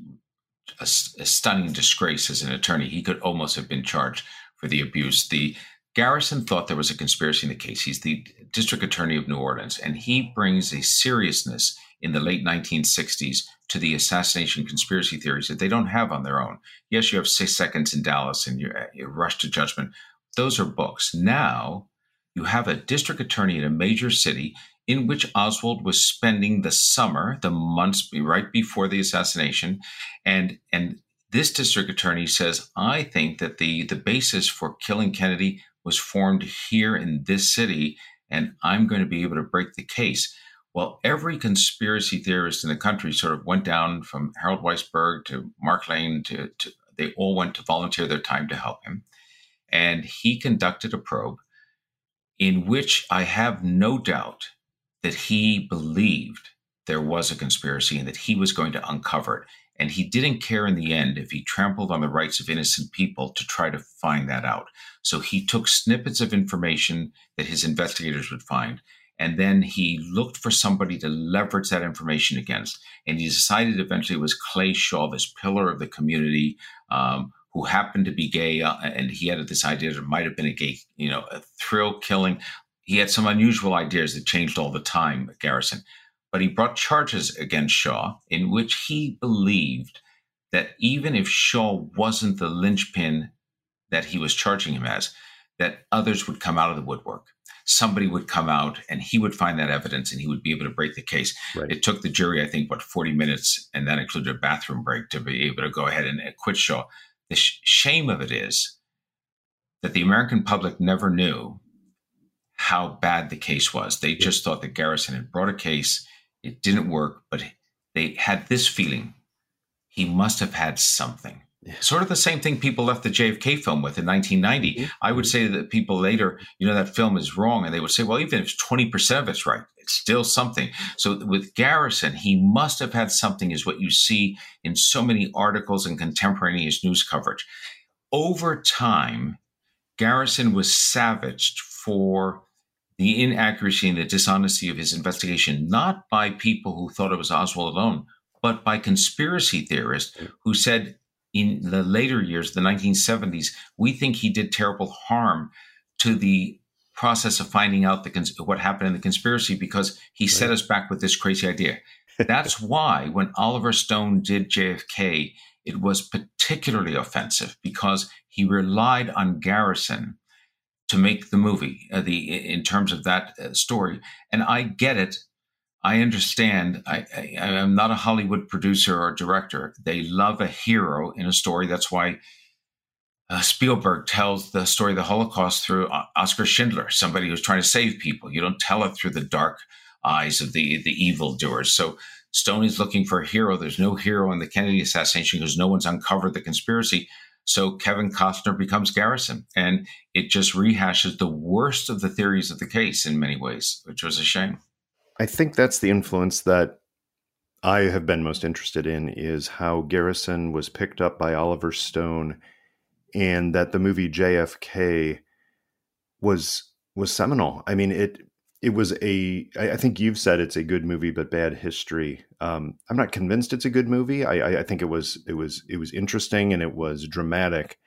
a, a stunning disgrace as an attorney. He could almost have been charged for the abuse. The Garrison thought there was a conspiracy in the case. He's the district attorney of New Orleans, and he brings a seriousness in the late 1960s to the assassination conspiracy theories that they don't have on their own. Yes, you have six seconds in Dallas and you, you rush to judgment. Those are books. Now you have a district attorney in a major city in which Oswald was spending the summer, the months right before the assassination, and and this district attorney says, I think that the the basis for killing Kennedy was formed here in this city, and I'm going to be able to break the case. Well, every conspiracy theorist in the country sort of went down from Harold Weisberg to Mark Lane to, to they all went to volunteer their time to help him. And he conducted a probe in which I have no doubt that he believed there was a conspiracy and that he was going to uncover it. And he didn't care in the end if he trampled on the rights of innocent people to try to find that out. So he took snippets of information that his investigators would find and then he looked for somebody to leverage that information against. And he decided eventually it was Clay Shaw, this pillar of the community, um, who happened to be gay. Uh, and he had this idea that it might have been a gay, you know, a thrill killing. He had some unusual ideas that changed all the time, Garrison. But he brought charges against Shaw in which he believed that even if Shaw wasn't the linchpin that he was charging him as, that others would come out of the woodwork somebody would come out and he would find that evidence and he would be able to break the case. Right. It took the jury, I think, what, 40 minutes, and that included a bathroom break to be able to go ahead and acquit Shaw. The sh- shame of it is that the American public never knew how bad the case was. They just thought that Garrison had brought a case, it didn't work, but they had this feeling he must have had something. Yeah. Sort of the same thing people left the JFK film with in 1990. Mm-hmm. I would say that people later, you know, that film is wrong. And they would say, well, even if 20% of it's right, it's still something. So with Garrison, he must have had something, is what you see in so many articles and contemporaneous news coverage. Over time, Garrison was savaged for the inaccuracy and the dishonesty of his investigation, not by people who thought it was Oswald alone, but by conspiracy theorists who said in the later years, the 1970s, we think he did terrible harm to the process of finding out the cons- what happened in the conspiracy because he right. set us back with this crazy idea. That's why when Oliver Stone did JFK, it was particularly offensive because he relied on Garrison to make the movie, uh, the in terms of that uh, story. And I get it I understand. I, I, am not a Hollywood producer or director. They love a hero in a story. That's why uh, Spielberg tells the story of the Holocaust through Oskar Schindler, somebody who's trying to save people. You don't tell it through the dark eyes of the the evil doers. So Stone is looking for a hero. There's no hero in the Kennedy assassination because no one's uncovered the conspiracy. So Kevin Costner becomes Garrison, and it just rehashes the worst of the theories of the case in many ways, which was a shame. I think that's the influence that I have been most interested in is how Garrison was picked up by Oliver Stone and that the movie JFK was was seminal. I mean it it was a I think you've said it's a good movie but bad history. Um, I'm not convinced it's a good movie. I, I think it was it was it was interesting and it was dramatic.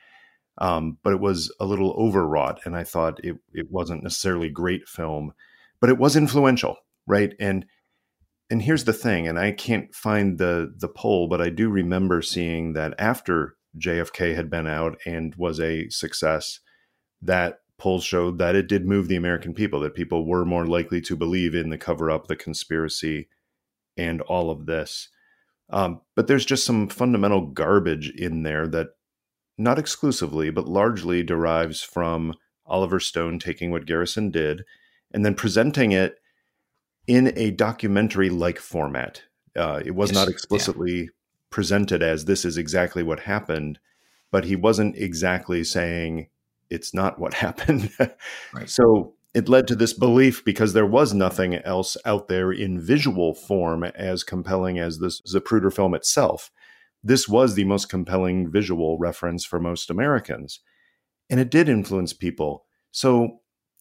Um, but it was a little overwrought and I thought it, it wasn't necessarily great film, but it was influential right? And and here's the thing, and I can't find the the poll, but I do remember seeing that after JFK had been out and was a success, that polls showed that it did move the American people, that people were more likely to believe in the cover up, the conspiracy, and all of this. Um, but there's just some fundamental garbage in there that not exclusively, but largely derives from Oliver Stone taking what Garrison did and then presenting it in a documentary like format. Uh, it was yes, not explicitly yeah. presented as this is exactly what happened, but he wasn't exactly saying it's not what happened. right. So it led to this belief because there was nothing else out there in visual form as compelling as this Zapruder film itself. This was the most compelling visual reference for most Americans. And it did influence people. So,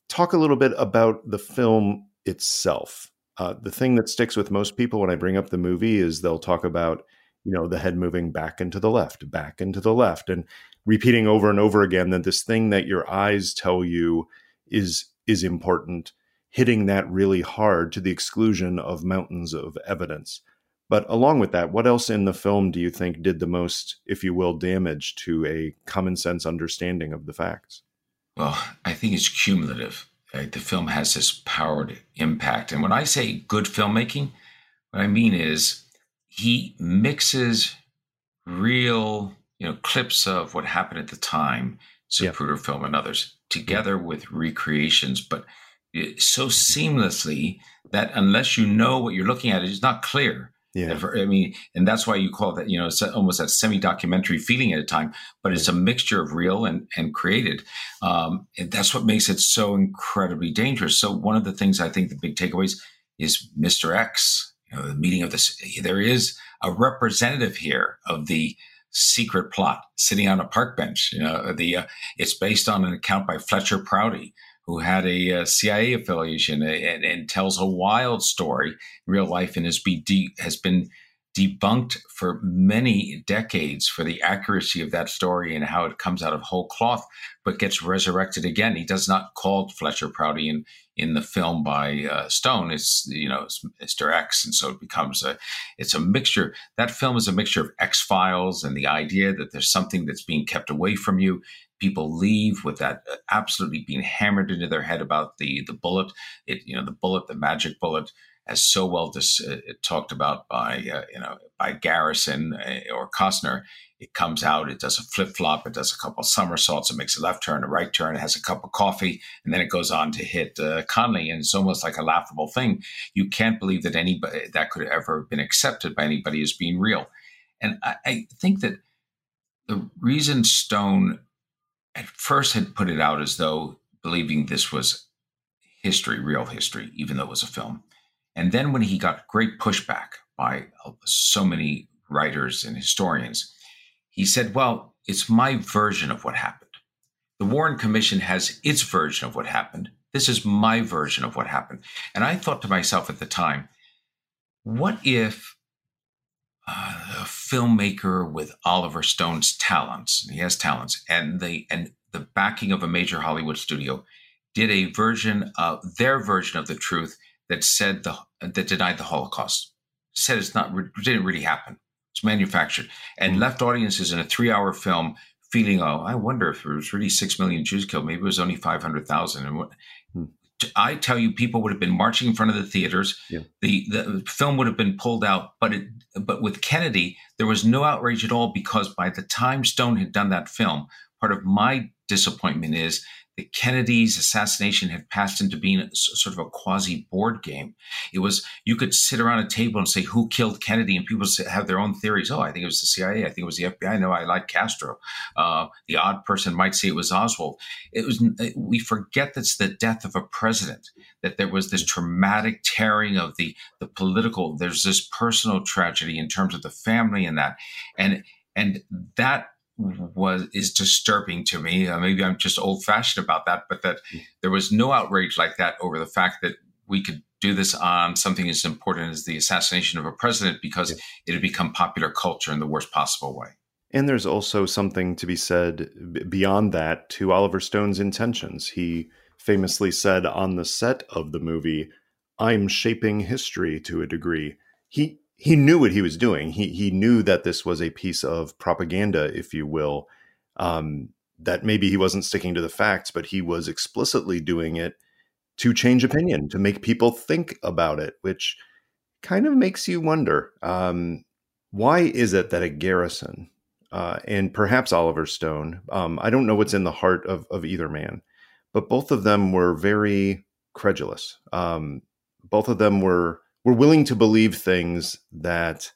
talk a little bit about the film itself. Uh, the thing that sticks with most people when I bring up the movie is they'll talk about, you know, the head moving back and to the left, back and to the left, and repeating over and over again that this thing that your eyes tell you is is important, hitting that really hard to the exclusion of mountains of evidence. But along with that, what else in the film do you think did the most, if you will, damage to a common sense understanding of the facts? Well, I think it's cumulative. Right? The film has this powered impact. And when I say good filmmaking, what I mean is he mixes real, you know, clips of what happened at the time, Zapruder yeah. film and others, together with recreations, but so seamlessly that unless you know what you're looking at, it's not clear. Yeah. I mean, and that's why you call that, you know, it's almost that semi-documentary feeling at a time, but it's a mixture of real and, and created. Um, and that's what makes it so incredibly dangerous. So one of the things I think the big takeaways is Mr. X, you know, the meeting of this, there is a representative here of the secret plot sitting on a park bench. You know, the, uh, it's based on an account by Fletcher Prouty, who had a, a CIA affiliation and, and, tells a wild story in real life and has, de- has been debunked for many decades for the accuracy of that story and how it comes out of whole cloth, but gets resurrected again. He does not call Fletcher Prouty in, in the film by uh, Stone. It's you know it's Mr. X, and so it becomes a it's a mixture. That film is a mixture of X Files and the idea that there's something that's being kept away from you people leave with that uh, absolutely being hammered into their head about the the bullet. It you know the bullet, the magic bullet, as so well dis, uh, talked about by uh, you know by Garrison uh, or Costner. It comes out, it does a flip flop, it does a couple somersaults, it makes a left turn, a right turn, it has a cup of coffee, and then it goes on to hit uh, Connally, and it's almost like a laughable thing. You can't believe that anybody that could have ever been accepted by anybody as being real. And I, I think that the reason Stone at first had put it out as though believing this was history, real history, even though it was a film. And then when he got great pushback by so many writers and historians, he said, Well, it's my version of what happened. The Warren Commission has its version of what happened. This is my version of what happened. And I thought to myself at the time, what if uh, a filmmaker with Oliver Stone's talents. He has talents, and the and the backing of a major Hollywood studio did a version of their version of the truth that said the that denied the Holocaust. Said it's not didn't really happen. It's manufactured and mm-hmm. left audiences in a three-hour film feeling, oh, I wonder if there was really six million Jews killed. Maybe it was only five hundred thousand. And mm I tell you, people would have been marching in front of the theaters. Yeah. The the film would have been pulled out, but it but with Kennedy, there was no outrage at all because by the time Stone had done that film, part of my disappointment is that Kennedy's assassination had passed into being sort of a quasi board game. It was you could sit around a table and say who killed Kennedy, and people have their own theories. Oh, I think it was the CIA. I think it was the FBI. No, I like Castro. Uh, the odd person might say it was Oswald. It was. We forget that's the death of a president. That there was this traumatic tearing of the the political. There's this personal tragedy in terms of the family and that, and and that was is disturbing to me. Uh, maybe I'm just old fashioned about that, but that mm. there was no outrage like that over the fact that we could do this on something as important as the assassination of a president because yeah. it had become popular culture in the worst possible way. And there's also something to be said beyond that to Oliver Stone's intentions. He famously said on the set of the movie, I'm shaping history to a degree. He he knew what he was doing. He he knew that this was a piece of propaganda, if you will. Um, that maybe he wasn't sticking to the facts, but he was explicitly doing it to change opinion, to make people think about it, which kind of makes you wonder um, why is it that a Garrison uh, and perhaps Oliver Stone, um, I don't know what's in the heart of, of either man, but both of them were very credulous. Um, both of them were were willing to believe things that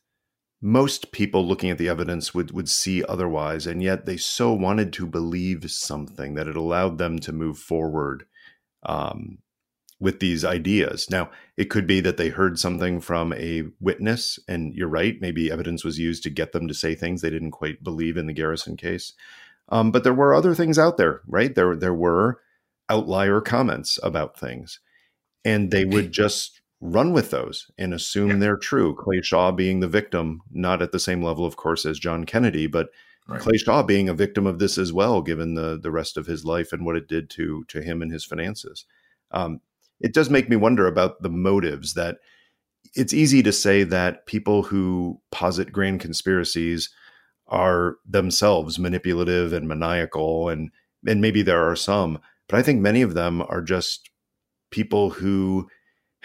most people looking at the evidence would would see otherwise and yet they so wanted to believe something that it allowed them to move forward um, with these ideas. Now it could be that they heard something from a witness and you're right maybe evidence was used to get them to say things they didn't quite believe in the Garrison case. Um, but there were other things out there right? There there were outlier comments about things and they would just run with those and assume yeah. they're true. Clay Shaw being the victim, not at the same level, of course, as John Kennedy, but right. Clay Shaw being a victim of this as well, given the the rest of his life and what it did to to him and his finances. Um, it does make me wonder about the motives. That it's easy to say that people who posit grand conspiracies are themselves manipulative and maniacal, and and maybe there are some, but I think many of them are just people who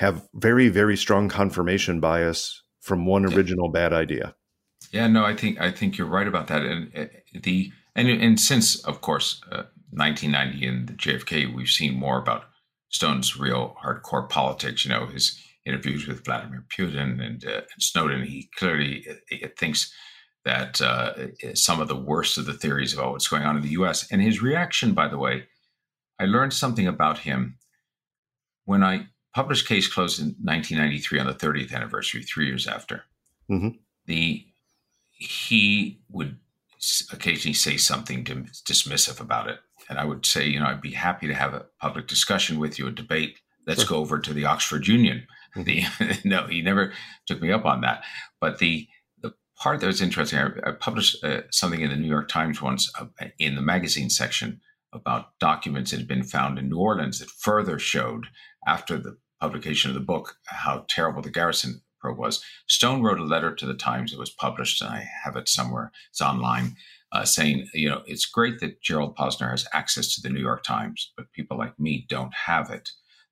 have very very strong confirmation bias from one original bad idea. Yeah, no, I think I think you're right about that. And uh, the and and since of course uh, 1990 and the JFK, we've seen more about Stone's real hardcore politics. You know, his interviews with Vladimir Putin and, uh, and Snowden. He clearly uh, thinks that uh, some of the worst of the theories about what's going on in the U.S. And his reaction, by the way, I learned something about him when I published Case Closed in 1993 on the 30th anniversary, three years after, mm-hmm. the he would occasionally say something dismissive about it, and I would say, you know, I'd be happy to have a public discussion with you, a debate. Let's sure. go over to the Oxford Union. Mm-hmm. The, no, he never took me up on that. But the the part that was interesting, I, I published uh, something in the New York Times once uh, in the magazine section about documents that had been found in New Orleans that further showed after the publication of the book how terrible the Garrison probe was. Stone wrote a letter to the Times. It was published, and I have it somewhere. It's online, uh, saying, you know, it's great that Gerald Posner has access to the New York Times, but people like me don't have it.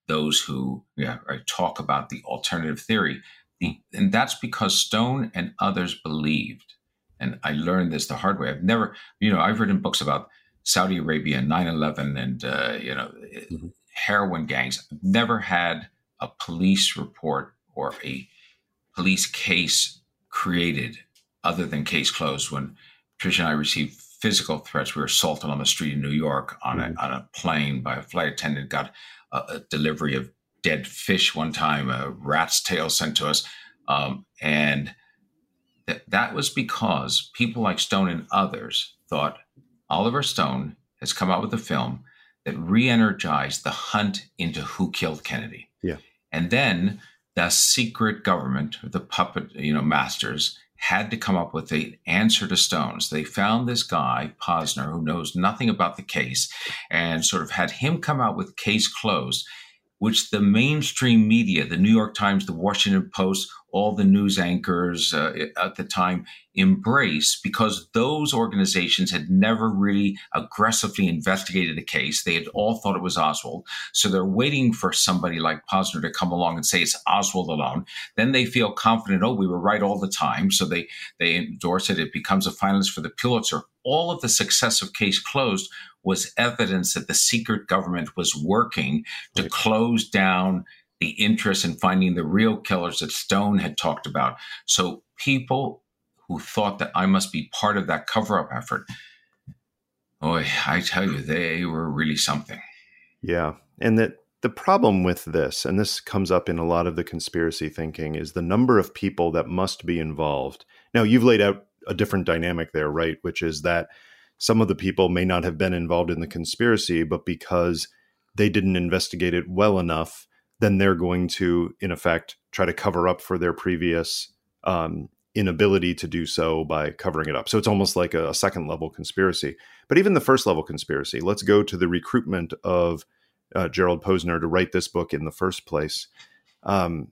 Those who yeah, talk about the alternative theory, and that's because Stone and others believed. And I learned this the hard way. I've never, you know, I've written books about Saudi Arabia, 9 11, and, uh, you know, mm-hmm. Heroin gangs. I've never had a police report or a police case created other than Case Closed when Patricia and I received physical threats. We were assaulted on the street in New York on, mm-hmm. a, on a plane by a flight attendant, got a, a, delivery of dead fish one time, a rat's tail sent to us. Um, and th- that was because people like Stone and others thought Oliver Stone has come out with a film that re-energized the hunt into who killed Kennedy. Yeah. And then the secret government, the puppet, you know, masters had to come up with an answer to Stones. They found this guy, Posner, who knows nothing about the case, and sort of had him come out with Case Closed which the mainstream media, the New York Times, the Washington Post, all the news anchors uh, at the time embrace because those organizations had never really aggressively investigated the case. They had all thought it was Oswald. So they're waiting for somebody like Posner to come along and say it's Oswald alone. Then they feel confident, oh, we were right all the time. So they, they endorse it. It becomes a finalist for the Pulitzer. All of the success of Case Closed was evidence that the secret government was working to close down the interest in finding the real killers that Stone had talked about. So people who thought that I must be part of that cover up effort, boy, I tell you, they were really something. Yeah. And that the problem with this, and this comes up in a lot of the conspiracy thinking, is the number of people that must be involved. Now, you've laid out a different dynamic there, right? Which is that some of the people may not have been involved in the conspiracy, but because they didn't investigate it well enough, then they're going to, in effect, try to cover up for their previous um, inability to do so by covering it up. So it's almost like a, a second level conspiracy. But even the first level conspiracy, let's go to the recruitment of uh, Gerald Posner to write this book in the first place. Um,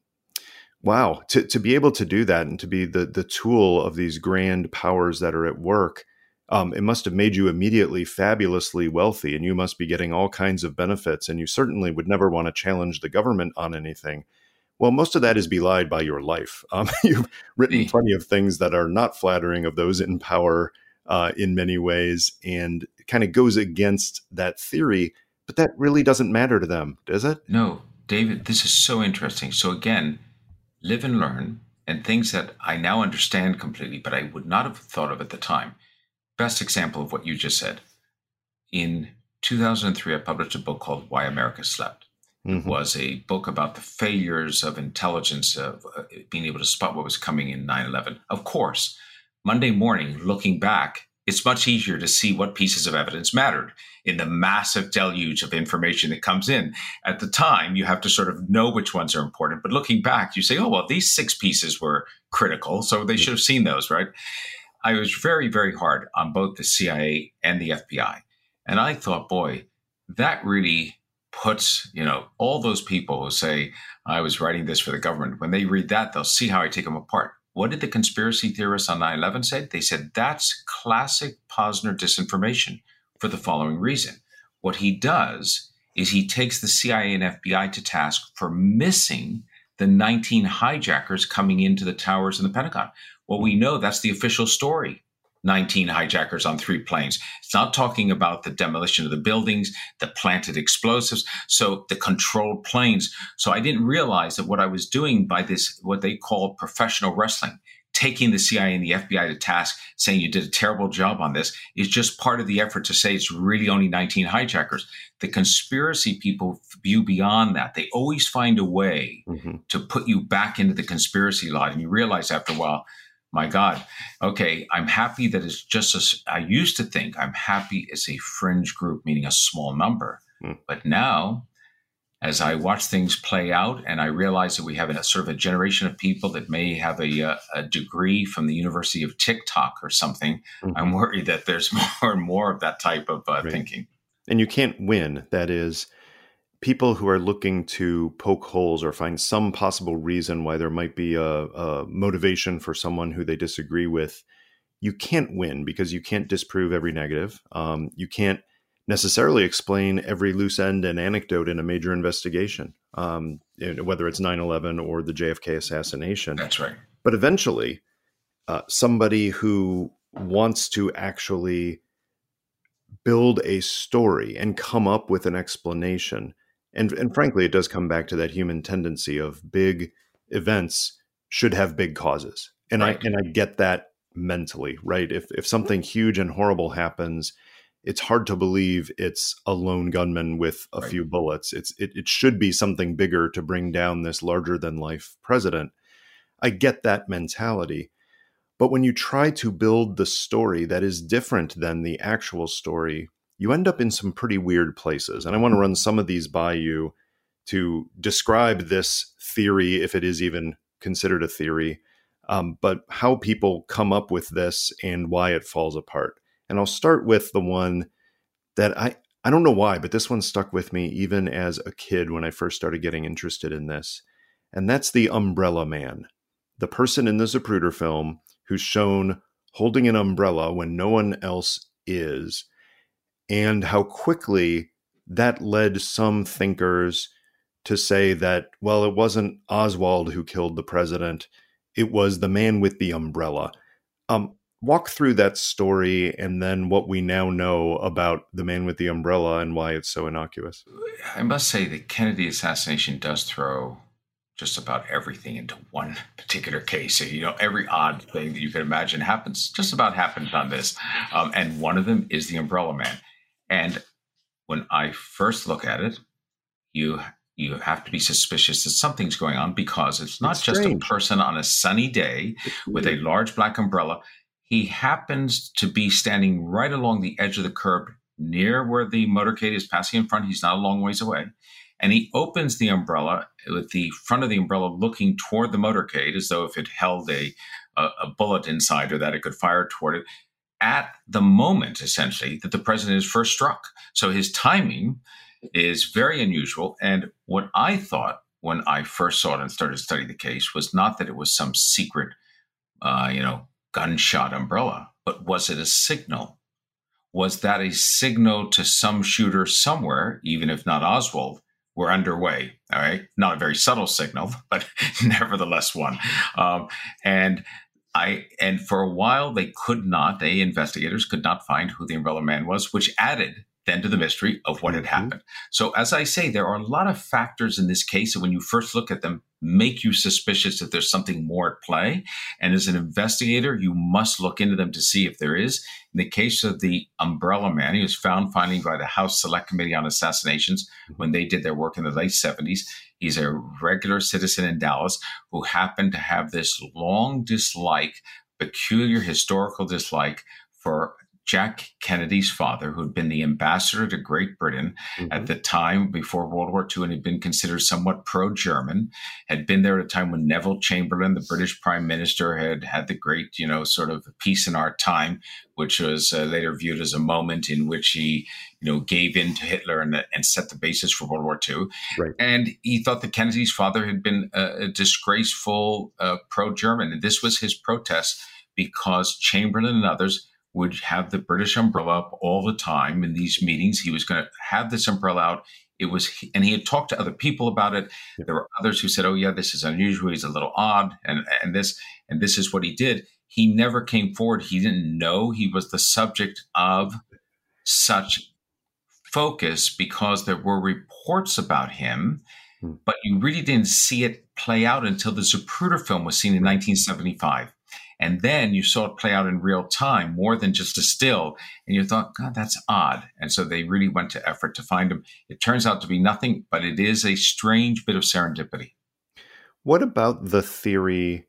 wow, to to be able to do that and to be the the tool of these grand powers that are at work. Um, it must have made you immediately fabulously wealthy, and you must be getting all kinds of benefits. And you certainly would never want to challenge the government on anything. Well, most of that is belied by your life. Um, you've written plenty of things that are not flattering of those in power uh, in many ways, and kind of goes against that theory. But that really doesn't matter to them, does it? No, David. This is so interesting. So again, live and learn, and things that I now understand completely, but I would not have thought of at the time. Best example of what you just said. In 2003, I published a book called Why America Slept mm-hmm. was a book about the failures of intelligence of uh, being able to spot what was coming in 9-11 of course monday morning looking back it's much easier to see what pieces of evidence mattered in the massive deluge of information that comes in. At the time, you have to sort of know which ones are important. But looking back, you say, oh, well, these six pieces were critical, so they should have seen those, right? I was very, very hard on both the CIA and the FBI. And I thought, boy, that really puts, you know, all those people who say, I was writing this for the government, when they read that, they'll see how I take them apart. What did the conspiracy theorists on 9 11 say? They said that's classic Posner disinformation for the following reason. What he does is he takes the CIA and FBI to task for missing the 19 hijackers coming into the towers in the Pentagon. Well, we know that's the official story. 19 hijackers on three planes. It's not talking about the demolition of the buildings, the planted explosives, so the controlled planes. So I didn't realize that what I was doing by this, what they call professional wrestling, taking the CIA and the FBI to task, saying you did a terrible job on this, is just part of the effort to say it's really only 19 hijackers. The conspiracy people view beyond that. They always find a way mm-hmm. to put you back into the conspiracy line. And you realize after a while, my God, okay, I'm happy that it's just as I used to think I'm happy as a fringe group, meaning a small number. Mm. But now, as I watch things play out and I realize that we have a sort of a generation of people that may have a, uh, a degree from the University of TikTok or something, mm-hmm. I'm worried that there's more and more of that type of uh, right. thinking. And you can't win. That is, people who are looking to poke holes or find some possible reason why there might be a, a, motivation for someone who they disagree with, you can't win because you can't disprove every negative. Um, you can't necessarily explain every loose end and anecdote in a major investigation, um, whether it's 9 11 or the JFK assassination. That's right. But eventually, uh, somebody who wants to actually build a story and come up with an explanation and and frankly it does come back to that human tendency of big events should have big causes. And right. i and i get that mentally right? If if something huge and horrible happens it's hard to believe it's a lone gunman with a right. few bullets. It's it, it should be something bigger to bring down this larger than life president. I get that mentality. But when you try to build the story that is different than the actual story you end up in some pretty weird places. And I want to run some of these by you to describe this theory, if it is even considered a theory, um, but how people come up with this and why it falls apart. And I'll start with the one that I, I don't know why, but this one stuck with me even as a kid when I first started getting interested in this. And that's the umbrella man, the person in the Zapruder film who's shown holding an umbrella when no one else is and how quickly that led some thinkers to say that, well, it wasn't Oswald who killed the president, it was the man with the umbrella. Um, walk through that story and then what we now know about the man with the umbrella and why it's so innocuous. I must say the Kennedy assassination does throw just about everything into one particular case. You know, every odd thing that you can imagine happens, just about happens on this. Um, and one of them is the umbrella man. And when I first look at it, you you have to be suspicious that something's going on because it's not it's just a person on a sunny day with a large black umbrella. He happens to be standing right along the edge of the curb near where the motorcade is passing in front. He's not a long ways away. And he opens the umbrella with the front of the umbrella looking toward the motorcade as though if it held a, a, a bullet inside or that it could fire toward it at the moment, essentially, that the president is first struck. So his timing is very unusual. And what I thought when I first saw it and started studying the case was not that it was some secret, uh, you know, gunshot umbrella, but was it a signal? Was that a signal to some shooter somewhere, even if not Oswald, we're underway. All right, not a very subtle signal, but nevertheless one. Um, and I and for a while they could not, they investigators could not find who the umbrella man was, which added then to the mystery of what had mm-hmm. happened. So, as I say, there are a lot of factors in this case, and when you first look at them, make you suspicious that there's something more at play. And as an investigator, you must look into them to see if there is. In the case of the umbrella man, he was found finally by the House Select Committee on Assassinations when they did their work in the late 70s. He's a regular citizen in Dallas who happened to have this long dislike, peculiar historical dislike for Jack Kennedy's father, who had been the ambassador to Great Britain mm-hmm. at the time before World War II and had been considered somewhat pro German, had been there at a time when Neville Chamberlain, the British prime minister, had had the great, you know, sort of peace in our time, which was uh, later viewed as a moment in which he, you know, gave in to Hitler and, and set the basis for World War II. Right. And he thought that Kennedy's father had been a, a disgraceful uh, pro German. And this was his protest because Chamberlain and others would have the British umbrella up all the time in these meetings. He was going to have this umbrella out. It was, and he had talked to other people about it. Yeah. There were others who said, "Oh, yeah, this is unusual. He's a little odd," and and this and this is what he did. He never came forward. He didn't know he was the subject of such focus because there were reports about him, hmm. but you really didn't see it play out until the Zapruder film was seen in 1975. And then you saw it play out in real time more than just a still. And you thought, God, that's odd. And so they really went to effort to find him. It turns out to be nothing, but it is a strange bit of serendipity. What about the theory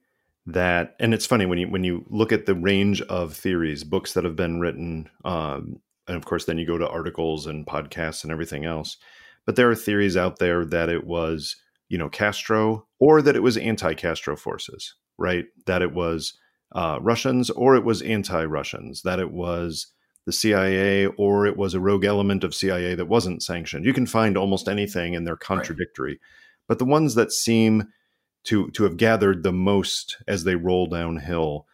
that, and it's funny when you when you look at the range of theories, books that have been written, um, and of course then you go to articles and podcasts and everything else. But there are theories out there that it was, you know, Castro or that it was anti-Castro forces, right? That it was uh, Russians or it was anti Russians, that it was the CIA or it was a rogue element of CIA that wasn't sanctioned. You can find almost anything and they're contradictory. Right. But the ones that seem to, to have gathered the most as they roll downhill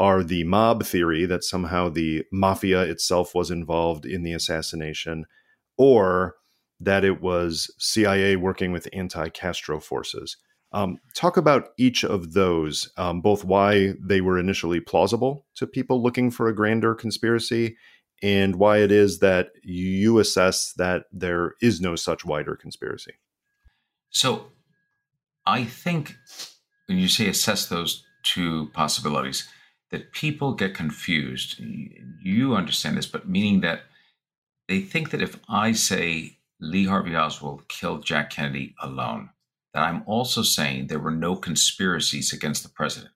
are the mob theory that somehow the mafia itself was involved in the assassination, or that it was CIA working with anti Castro forces. Um, talk about each of those, um, both why they were initially plausible to people looking for a grander conspiracy and why it is that you assess that there is no such wider conspiracy. So I think when you say assess those two possibilities, that people get confused. You understand this, but meaning that they think that if I say Lee Harvey Oswald killed Jack Kennedy alone, that I'm also saying there were no conspiracies against the president.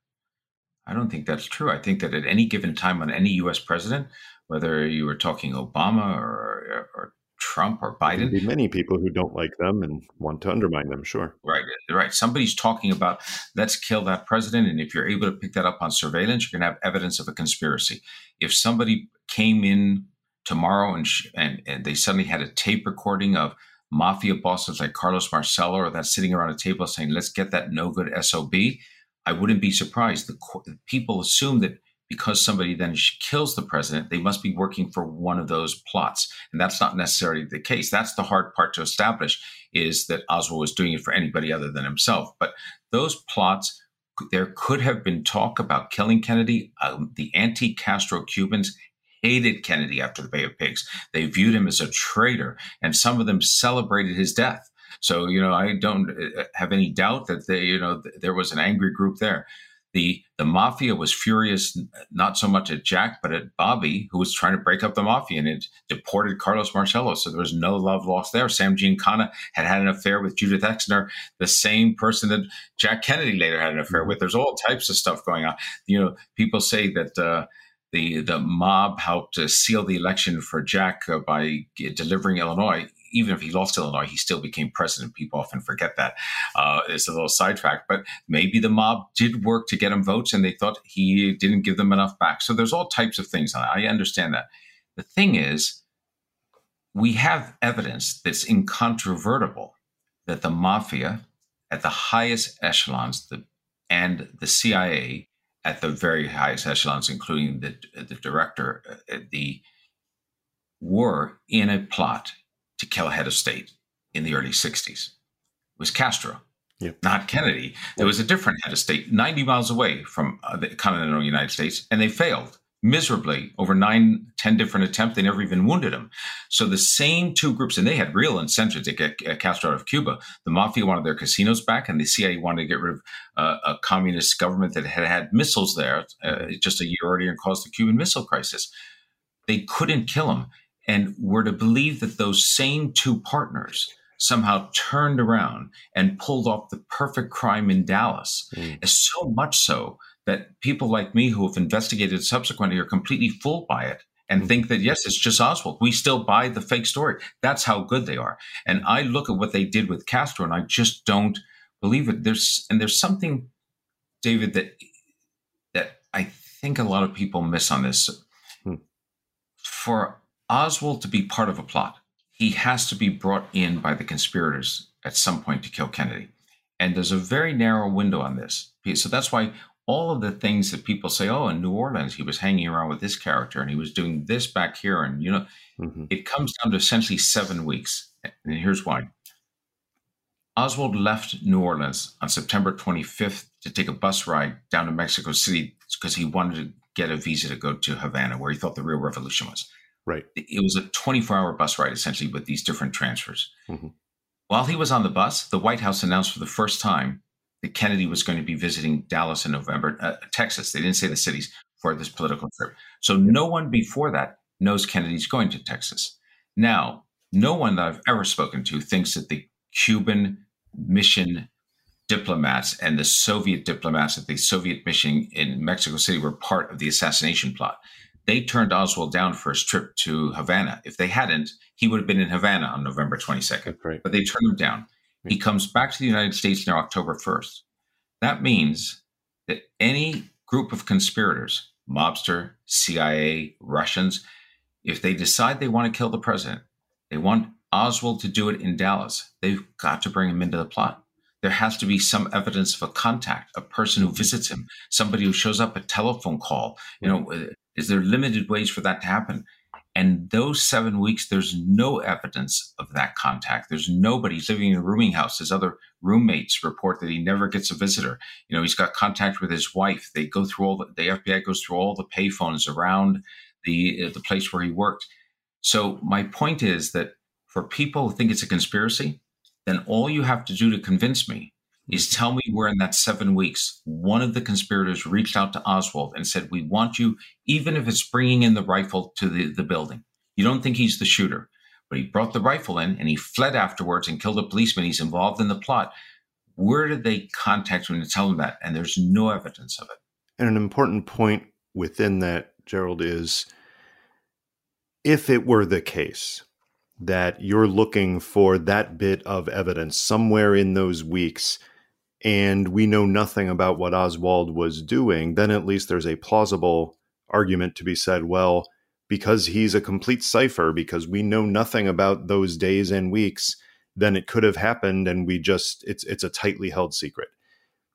I don't think that's true. I think that at any given time on any U.S. president, whether you were talking Obama or, or Trump or Biden, there many people who don't like them and want to undermine them. Sure, right, right. Somebody's talking about let's kill that president, and if you're able to pick that up on surveillance, you're going to have evidence of a conspiracy. If somebody came in tomorrow and sh- and, and they suddenly had a tape recording of mafia bosses like Carlos Marcello or that sitting around a table saying, let's get that no good SOB, I wouldn't be surprised. The, people assume that because somebody then kills the president, they must be working for one of those plots. And that's not necessarily the case. That's the hard part to establish is that Oswald was doing it for anybody other than himself. But those plots, there could have been talk about killing Kennedy. Um, the anti Castro Cubans hated Kennedy after the Bay of Pigs. They viewed him as a traitor, and some of them celebrated his death. So, you know, I don't uh, have any doubt that they, you know, there was an angry group there. The, the mafia was furious, not so much at Jack, but at Bobby, who was trying to break up the mafia and it deported Carlos Marcello. So there was no love lost there. Sam Giancana had had an affair with Judith Exner, the same person that Jack Kennedy later had an affair mm-hmm. with. There's all types of stuff going on. You know, people say that, uh, the the mob helped seal the election for Jack uh, by delivering Illinois. Even if he lost Illinois, he still became president. People often forget that. Uh, it's a little sidetrack, but maybe the mob did work to get him votes, and they thought he didn't give them enough back. So there's all types of things. I understand that. The thing is, we have evidence that's incontrovertible that the mafia at the highest echelons, the and the CIA at the very highest echelons, including the the director, uh, the were in a plot to kill a head of state in the early 60s. It was Castro, yep. not Kennedy. There was a different head of state 90 miles away from uh, the continental United States, and they failed miserably over nine, ten different attempts. They never even wounded him. So the same two groups, and they had real incentives to get Castro out of Cuba. The mafia wanted their casinos back, and the CIA wanted to get rid of uh, a communist government that had had missiles there uh, just a year earlier and caused the Cuban Missile Crisis. They couldn't kill him. And were to believe that those same two partners somehow turned around and pulled off the perfect crime in Dallas, mm. so much so that people like me who have investigated subsequently are completely fooled by it and mm. think that yes, it's just Oswald. We still buy the fake story. That's how good they are. And I look at what they did with Castro, and I just don't believe it. There's and there's something, David, that that I think a lot of people miss on this. Hmm. For Oswald to be part of a plot, he has to be brought in by the conspirators at some point to kill Kennedy. And there's a very narrow window on this. So that's why all of the things that people say, oh, in New Orleans, he was hanging around with this character and he was doing this back here. And, you know, mm-hmm. it comes down to essentially seven weeks. And here's why Oswald left New Orleans on September 25th to take a bus ride down to Mexico City because he wanted to get a visa to go to Havana, where he thought the real revolution was. Right. It was a 24 hour bus ride, essentially, with these different transfers. Mm-hmm. While he was on the bus, the White House announced for the first time that Kennedy was going to be visiting Dallas in November, uh, Texas. They didn't say the cities for this political trip. So no one before that knows Kennedy's going to Texas. Now, no one that I've ever spoken to thinks that the Cuban mission diplomats and the Soviet diplomats at the Soviet mission in Mexico City were part of the assassination plot they turned Oswald down for his trip to Havana. If they hadn't, he would have been in Havana on November 22nd. Right. But they turned him down. He comes back to the United States now October 1st. That means that any group of conspirators, mobster, CIA, Russians, if they decide they want to kill the president, they want Oswald to do it in Dallas, they've got to bring him into the plot. There has to be some evidence of a contact, a person who visits him, somebody who shows up, a telephone call. You know, is there limited ways for that to happen? And those seven weeks, there's no evidence of that contact. There's nobody he's living in a rooming house. His other roommates report that he never gets a visitor. You know, he's got contact with his wife. They go through all the, the FBI goes through all the payphones around the uh, the place where he worked. So my point is that for people who think it's a conspiracy, then all you have to do to convince me is tell me where in that seven weeks one of the conspirators reached out to Oswald and said, We want you, even if it's bringing in the rifle to the, the building. You don't think he's the shooter, but he brought the rifle in and he fled afterwards and killed a policeman. He's involved in the plot. Where did they contact him to tell him that? And there's no evidence of it. And an important point within that, Gerald, is if it were the case that you're looking for that bit of evidence somewhere in those weeks and we know nothing about what Oswald was doing, then at least there's a plausible argument to be said, well, because he's a complete cipher, because we know nothing about those days and weeks, then it could have happened and we just it's it's a tightly held secret.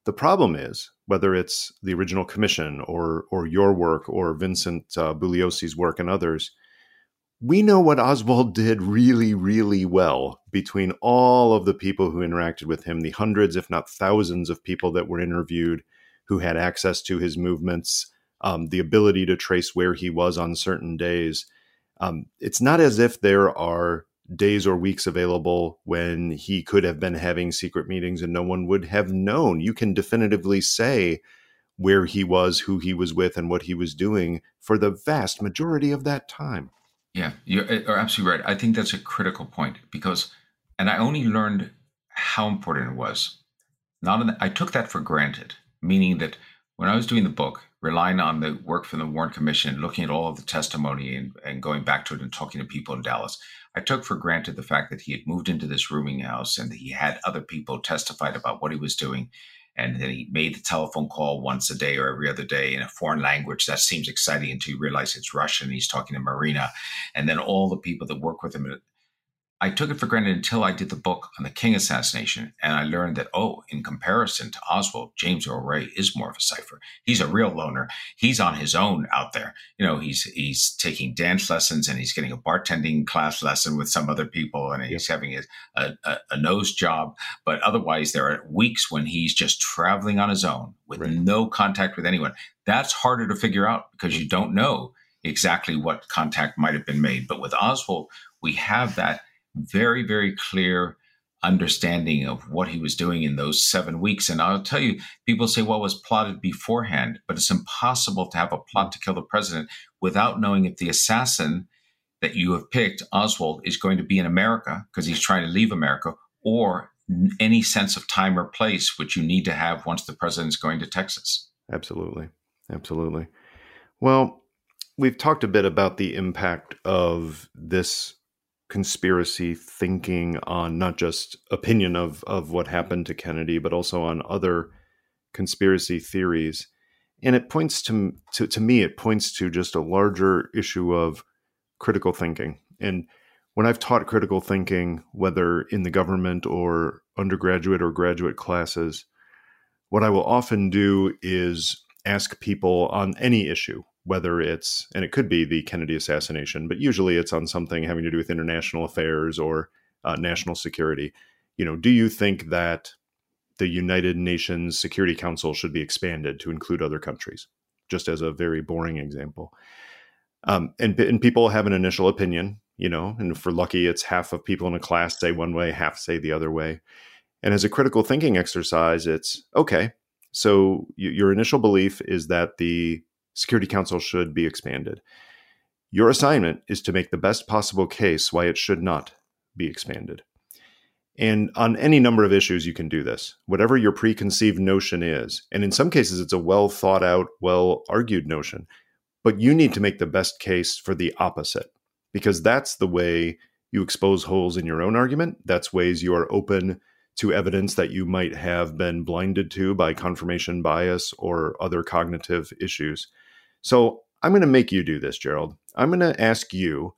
The problem is whether it's the original commission or or your work or Vincent uh, Bugliosi's work and others, we know what Oswald did really, really well between all of the people who interacted with him, the hundreds, if not thousands, of people that were interviewed who had access to his movements, um, the ability to trace where he was on certain days. Um, it's not as if there are days or weeks available when he could have been having secret meetings and no one would have known. You can definitively say where he was, who he was with, and what he was doing for the vast majority of that time. Yeah, you're, uh, absolutely right. I think that's a critical point because, and I only learned how important it was. Not the, I took that for granted, meaning that when I was doing the book, relying on the work from the Warren Commission, looking at all of the testimony and, and going back to it and talking to people in Dallas, I took for granted the fact that he had moved into this rooming house and that he had other people testified about what he was doing and then he made the telephone call once a day or every other day in a foreign language. That seems exciting until you realize it's Russian. He's talking to Marina, and then all the people that work with him. I took it for granted until I did the book on the King assassination, and I learned that oh, in comparison to Oswald, James Earl Ray is more of a cipher. He's a real loner. He's on his own out there. You know, he's he's taking dance lessons and he's getting a bartending class lesson with some other people, and he's yep. having a, a, a, nose job. But otherwise, there are weeks when he's just traveling on his own with right. no contact with anyone. That's harder to figure out because you don't know exactly what contact might have been made. But with Oswald, we have that very, very clear understanding of what he was doing in those seven weeks. And I'll tell you, people say, well, was plotted beforehand, but it's impossible to have a plot to kill the president without knowing if the assassin that you have picked, Oswald, is going to be in America because he's trying to leave America or any sense of time or place, which you need to have once the president is going to Texas. Absolutely. Absolutely. Well, we've talked a bit about the impact of this conspiracy thinking on not just opinion of of what happened to Kennedy, but also on other conspiracy theories. And it points to, to to me, it points to just a larger issue of critical thinking. And when I've taught critical thinking, whether in the government or undergraduate or graduate classes, what I will often do is ask people on any issue, whether it's, and it could be the Kennedy assassination, but usually it's on something having to do with international affairs or uh, national security. You know, do you think that the United Nations Security Council should be expanded to include other countries? Just as a very boring example. Um, and, and people have an initial opinion, you know, and for lucky, it's half of people in a class say one way, half say the other way. And as a critical thinking exercise, it's okay. So your initial belief is that the Security Council should be expanded. Your assignment is to make the best possible case why it should not be expanded. And on any number of issues, you can do this, whatever your preconceived notion is. And in some cases, it's a well thought out, well argued notion. But you need to make the best case for the opposite, because that's the way you expose holes in your own argument. That's ways you are open to evidence that you might have been blinded to by confirmation bias or other cognitive issues. So I'm going to make you do this, Gerald. I'm going to ask you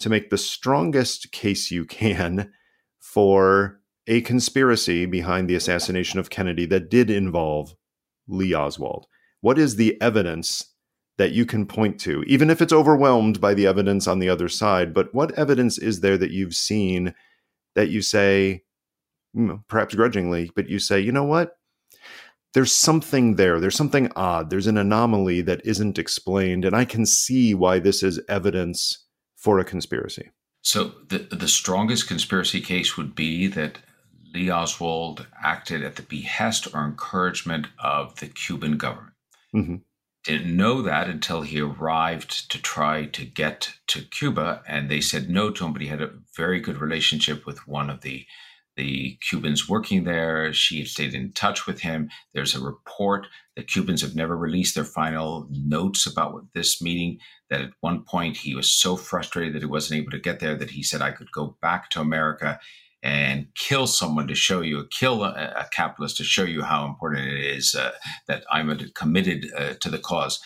to make the strongest case you can for a conspiracy behind the assassination of Kennedy that did involve Lee Oswald. What is the evidence that you can point to, even if it's overwhelmed by the evidence on the other side? But what evidence is there that you've seen that you say, hmm, perhaps grudgingly, but you say, you know what? There's something there. There's something odd. There's an anomaly that isn't explained. And I can see why this is evidence for a conspiracy. So, the, the strongest conspiracy case would be that Lee Oswald acted at the behest or encouragement of the Cuban government. Mm-hmm. Didn't know that until he arrived to try to get to Cuba, and they said no to him, but he had a very good relationship with one of the the Cubans working there. She stayed in touch with him. There's a report that Cubans have never released their final notes about this meeting. That at one point he was so frustrated that he wasn't able to get there that he said, I could go back to America and kill someone to show you, kill a, a capitalist to show you how important it is uh, that I'm committed uh, to the cause.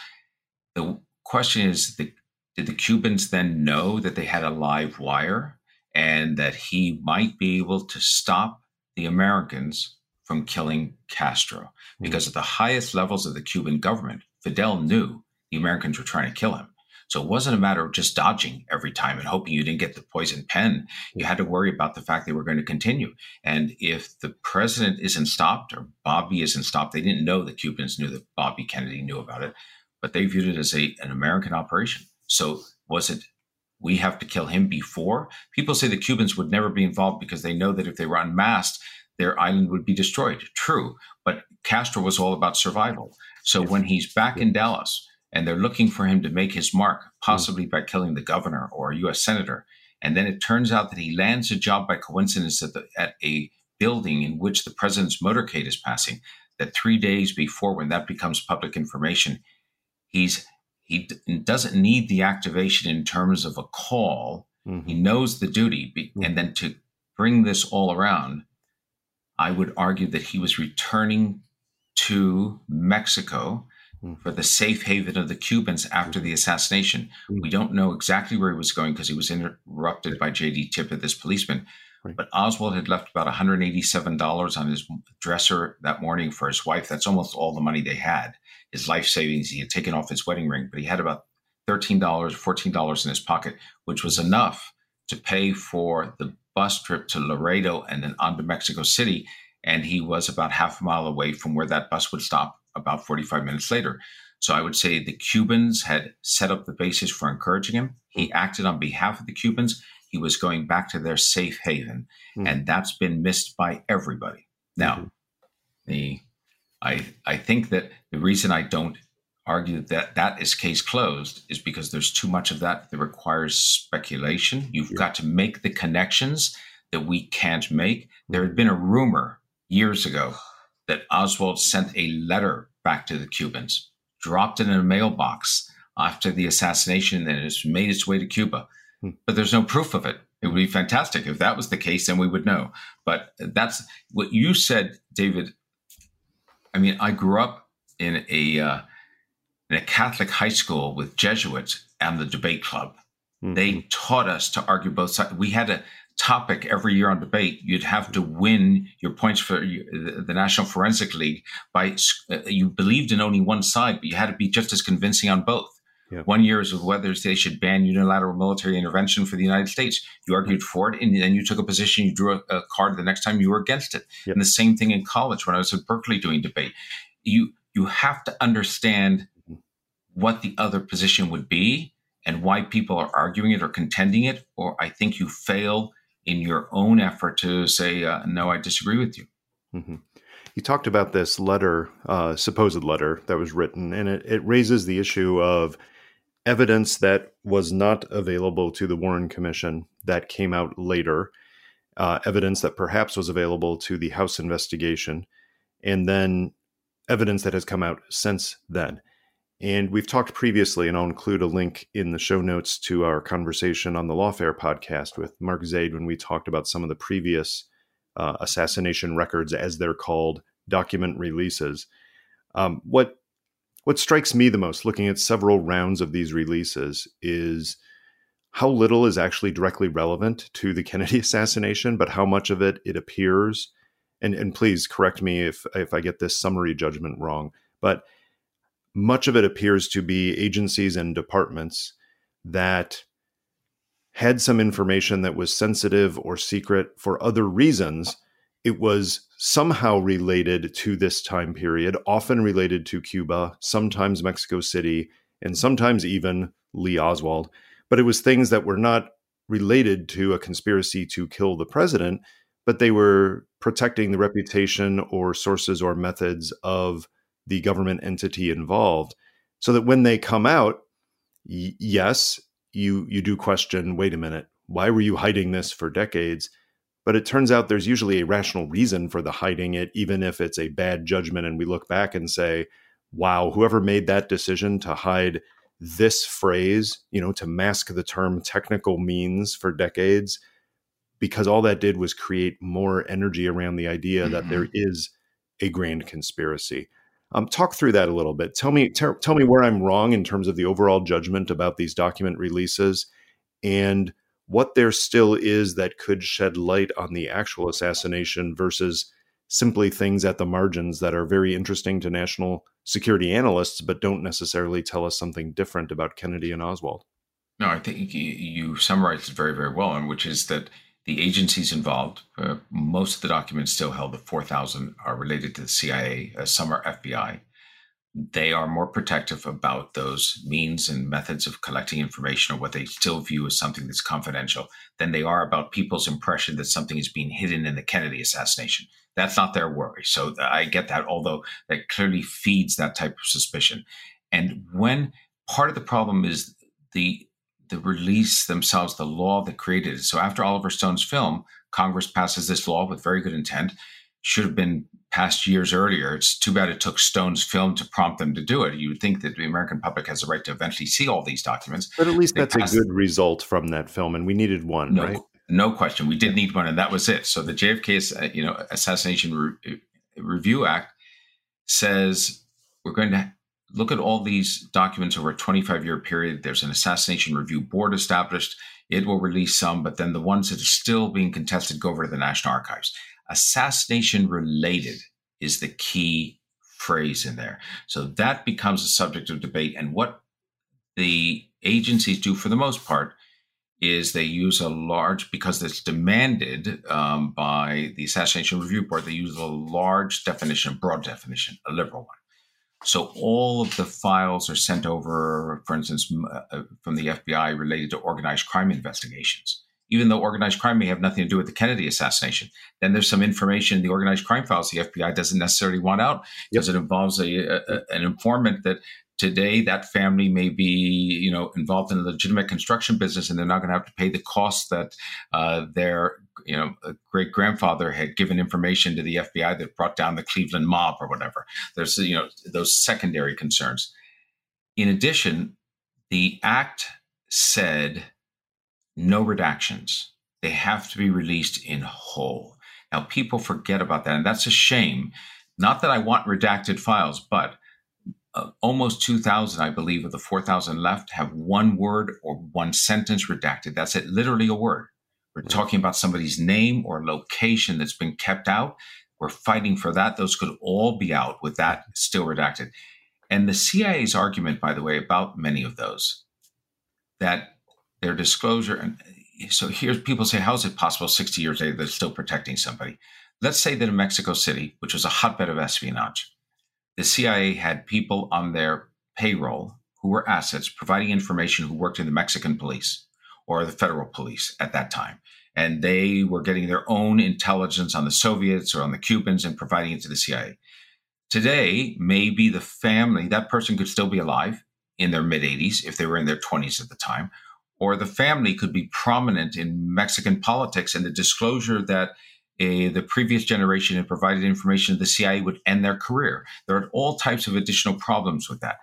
The question is, the, did the Cubans then know that they had a live wire? And that he might be able to stop the Americans from killing Castro. Hmm. Because at the highest levels of the Cuban government, Fidel knew the Americans were trying to kill him. So it wasn't a matter of just dodging every time and hoping you didn't get the poison pen. You had to worry about the fact they were going to continue. And if the president isn't stopped or Bobby isn't stopped, they didn't know the Cubans knew that Bobby Kennedy knew about it, but they viewed it as a, an American operation. So was it we have to kill him before. People say the Cubans would never be involved because they know that if they were unmasked, their island would be destroyed. True, but Castro was all about survival. So when he's back in Dallas and they're looking for him to make his mark, mm. possibly by killing the governor or a U.S. senator, and then it turns out that he lands a job by coincidence at, the, at a building in which the president's motorcade is passing. That three days before, when that becomes public information, he's he d- doesn't need the activation in terms of a call. Mm-hmm. He knows the duty. Be- mm-hmm. And then to bring this all around, I would argue that he was returning to Mexico mm. for the safe haven of the Cubans after the assassination. Mm. We don't know exactly where he was going because he was interrupted by J.D. Tippit, this policeman. Right. But Oswald had left about $187 on his dresser that morning for his wife. That's almost all the money they had. His life savings, he had taken off his wedding ring, but he had about $13, $14 in his pocket, which was enough to pay for the bus trip to Laredo and then on to Mexico City. And he was about half a mile away from where that bus would stop about 45 minutes later. So I would say the Cubans had set up the basis for encouraging him. He acted on behalf of the Cubans. He was going back to their safe haven. Mm-hmm. And that's been missed by everybody. Now, mm-hmm. the I I think that the reason I don't argue that that is case closed is because there's too much of that that requires speculation. You've yeah. got to make the connections that we can't make. There had been a rumor years ago that Oswald sent a letter back to the Cubans, dropped it in a mailbox after the assassination, and it's made its way to Cuba. Hmm. But there's no proof of it. It would be fantastic if that was the case, then we would know. But that's what you said, David. I mean, I grew up in a uh, in a Catholic high school with Jesuits and the debate club. Mm-hmm. They taught us to argue both sides. We had a topic every year on debate. You'd have to win your points for the National Forensic League by uh, you believed in only one side, but you had to be just as convincing on both. Yep. One year is whether they should ban unilateral military intervention for the United States. You argued for it, and then you took a position. You drew a, a card. The next time you were against it. Yep. And the same thing in college when I was at Berkeley doing debate. You you have to understand what the other position would be and why people are arguing it or contending it, or I think you fail in your own effort to say, uh, no, I disagree with you. Mm-hmm. You talked about this letter, uh, supposed letter that was written, and it, it raises the issue of evidence that was not available to the Warren Commission that came out later, uh, evidence that perhaps was available to the House investigation, and then evidence that has come out since then. And we've talked previously, and I'll include a link in the show notes to our conversation on the Lawfare podcast with Mark Zaid when we talked about some of the previous uh, assassination records, as they're called, document releases. Um, what what strikes me the most, looking at several rounds of these releases, is how little is actually directly relevant to the Kennedy assassination, but how much of it it appears. And and please correct me if if I get this summary judgment wrong, but much of it appears to be agencies and departments that had some information that was sensitive or secret for other reasons. It was somehow related to this time period, often related to Cuba, sometimes Mexico City, and sometimes even Lee Oswald. But it was things that were not related to a conspiracy to kill the president, but they were protecting the reputation or sources or methods of the government entity involved so that when they come out y- yes you you do question wait a minute why were you hiding this for decades but it turns out there's usually a rational reason for the hiding it even if it's a bad judgment and we look back and say wow whoever made that decision to hide this phrase you know to mask the term technical means for decades because all that did was create more energy around the idea mm-hmm. that there mm-hmm. a grand conspiracy um, talk through that a little bit. Tell me, t- tell me where I'm wrong in terms of the overall judgment about these document releases, and what there still is that could shed light on the actual assassination versus simply things at the margins that are very interesting to national security analysts, but don't necessarily tell us something different about Kennedy and Oswald. No, I think you summarized it very, very well, and which is that the agencies involved, uh, most of the documents still held, the 4,000 are related to the CIA, uh, some are FBI. They are more protective about those means and methods of collecting information or what they still view as something that's confidential than they are about people's impression that something is being hidden in the Kennedy assassination. That's not their worry. So uh, I get that, although that clearly feeds that type of suspicion. And when part of the problem is the the release themselves, the law that created it. So after Oliver Stone's film, Congress passes this law with very good intent. Should have been passed years earlier. It's too bad it took Stone's film to prompt them to do it. You would think that the American public has a right to eventually see all these documents. But at least they that's a good result from that film, and we needed one, no, right? No question. We did need one, and that was it. So the JFK, uh, you know, Assassination Re- Review Act says we're going to look at all these documents over a 25 year period. There's an assassination review board established. It will release some, but then the ones that are still being contested go over to the National Archives. Assassination related is the key phrase in there. So that becomes a subject of debate. And what the agencies do for the most part is they use a large because it's demanded um, by the assassination review board they use a large definition broad definition a liberal one so all of the files are sent over for instance uh, from the fbi related to organized crime investigations even though organized crime may have nothing to do with the kennedy assassination then there's some information in the organized crime files the fbi doesn't necessarily want out because yep. it involves a, a, an informant that today that family may be you know involved in a legitimate construction business and they're not going to have to pay the costs that uh, their you know great grandfather had given information to the FBI that brought down the Cleveland mob or whatever. There's you know those secondary concerns. In addition, the act said no redactions. They have to be released in whole. Now people forget about that, and that's a shame. Not that I want redacted files, but uh, almost 2,000, I believe, of the 4,000 left have one word or one sentence redacted. That's it, literally a word. We're talking about somebody's name or location that's been kept out. We're fighting for that. Those could all be out with that still redacted. And the CIA's argument, by the way, about many of those, that their disclosure, and eh, so here's people say, how is it possible 60 years later they're still protecting somebody? Let's say that in Mexico City, which was a hotbed of espionage, the CIA had people on their payroll who were assets providing information who worked in the Mexican police or the federal police at that time. And they were getting their own intelligence on the Soviets or on the Cubans and providing it to the CIA. Today, maybe the family, that person could still be alive in their mid 80s if they were in their 20s at the time, or the family could be prominent in Mexican politics and the disclosure that eh, the previous generation had provided information to the CIA would end their career. There are all types of additional problems with that.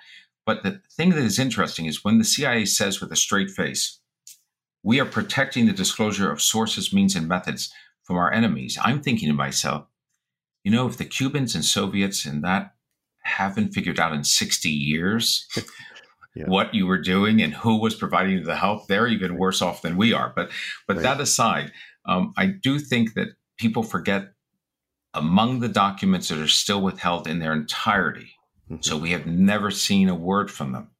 But the thing that is interesting is when the CIA says with a straight face, we are protecting the disclosure of sources, means, and methods from our enemies. I'm thinking to myself, you know, if the Cubans and Soviets and that haven't figured out in 60 years yeah. what you were doing and who was providing the help, they're even worse off than we are. But but right. that aside, um, I do think that people forget among the documents that are still withheld in their entirety, mm-hmm. so we have never seen a word from them,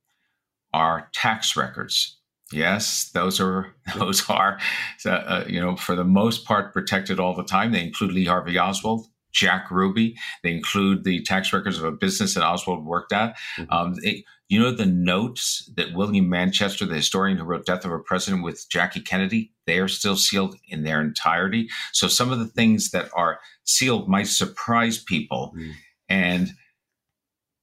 are tax records. Yes, those are those are, uh, you know, for the most part protected all the time. They include Lee Harvey Oswald, Jack Ruby. They include the tax records of a business that Oswald worked at. Mm-hmm. Um, it, you know the notes that William Manchester, the historian who wrote Death of a President with Jackie Kennedy, they are still sealed in their entirety. So some of the things that are sealed might surprise people. Mm. And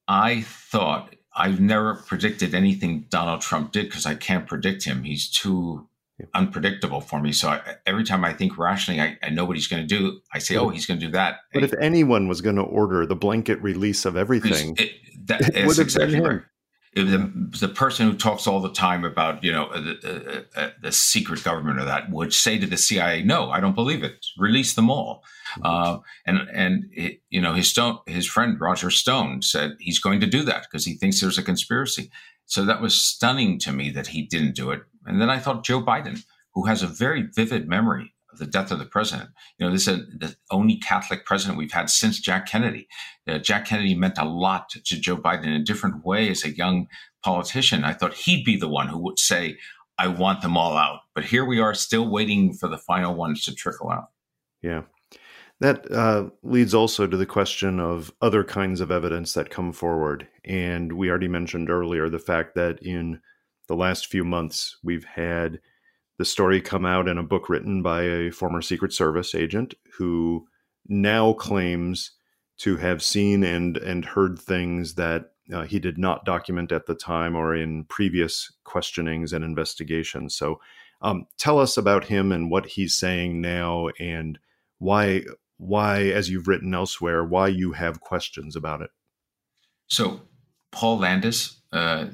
I thought I've never predicted anything Donald Trump did because I can't predict him. He's too unpredictable for me. So I, every time I think rationally, I, I know what he's going to do. I say, "Oh, he's going to do that." But if anyone was going to order the blanket release of everything, it, that, it would exactly him. The, the, person who talks all the time about you know the, uh, the, secret government or that would say to the CIA, "No, I don't believe it. Release them all." Uh, and and it, you know his stone his friend Roger Stone said he's going to do that because he thinks there's a conspiracy. So that was stunning to me that he didn't do it. And then I thought Joe Biden, who has a very vivid memory of the death of the president, you know, this is the only Catholic president we've had since Jack Kennedy. Uh, Jack Kennedy meant a lot to Joe Biden in a different way as a young politician. I thought he'd be the one who would say, I want them all out. But here we are still waiting for the final ones to trickle out. Yeah. That uh, leads also to the question of other kinds of evidence that come forward. And we already mentioned earlier the fact that in the last few months, we've had the story come out in a book written by a former Secret Service agent who now claims to have seen and and heard things that uh, he did not document at the time or in previous questionings and investigations. So, um, tell us about him and what he's saying now, and why why, as you've written elsewhere, why you have questions about it. So, Paul Landis. Uh,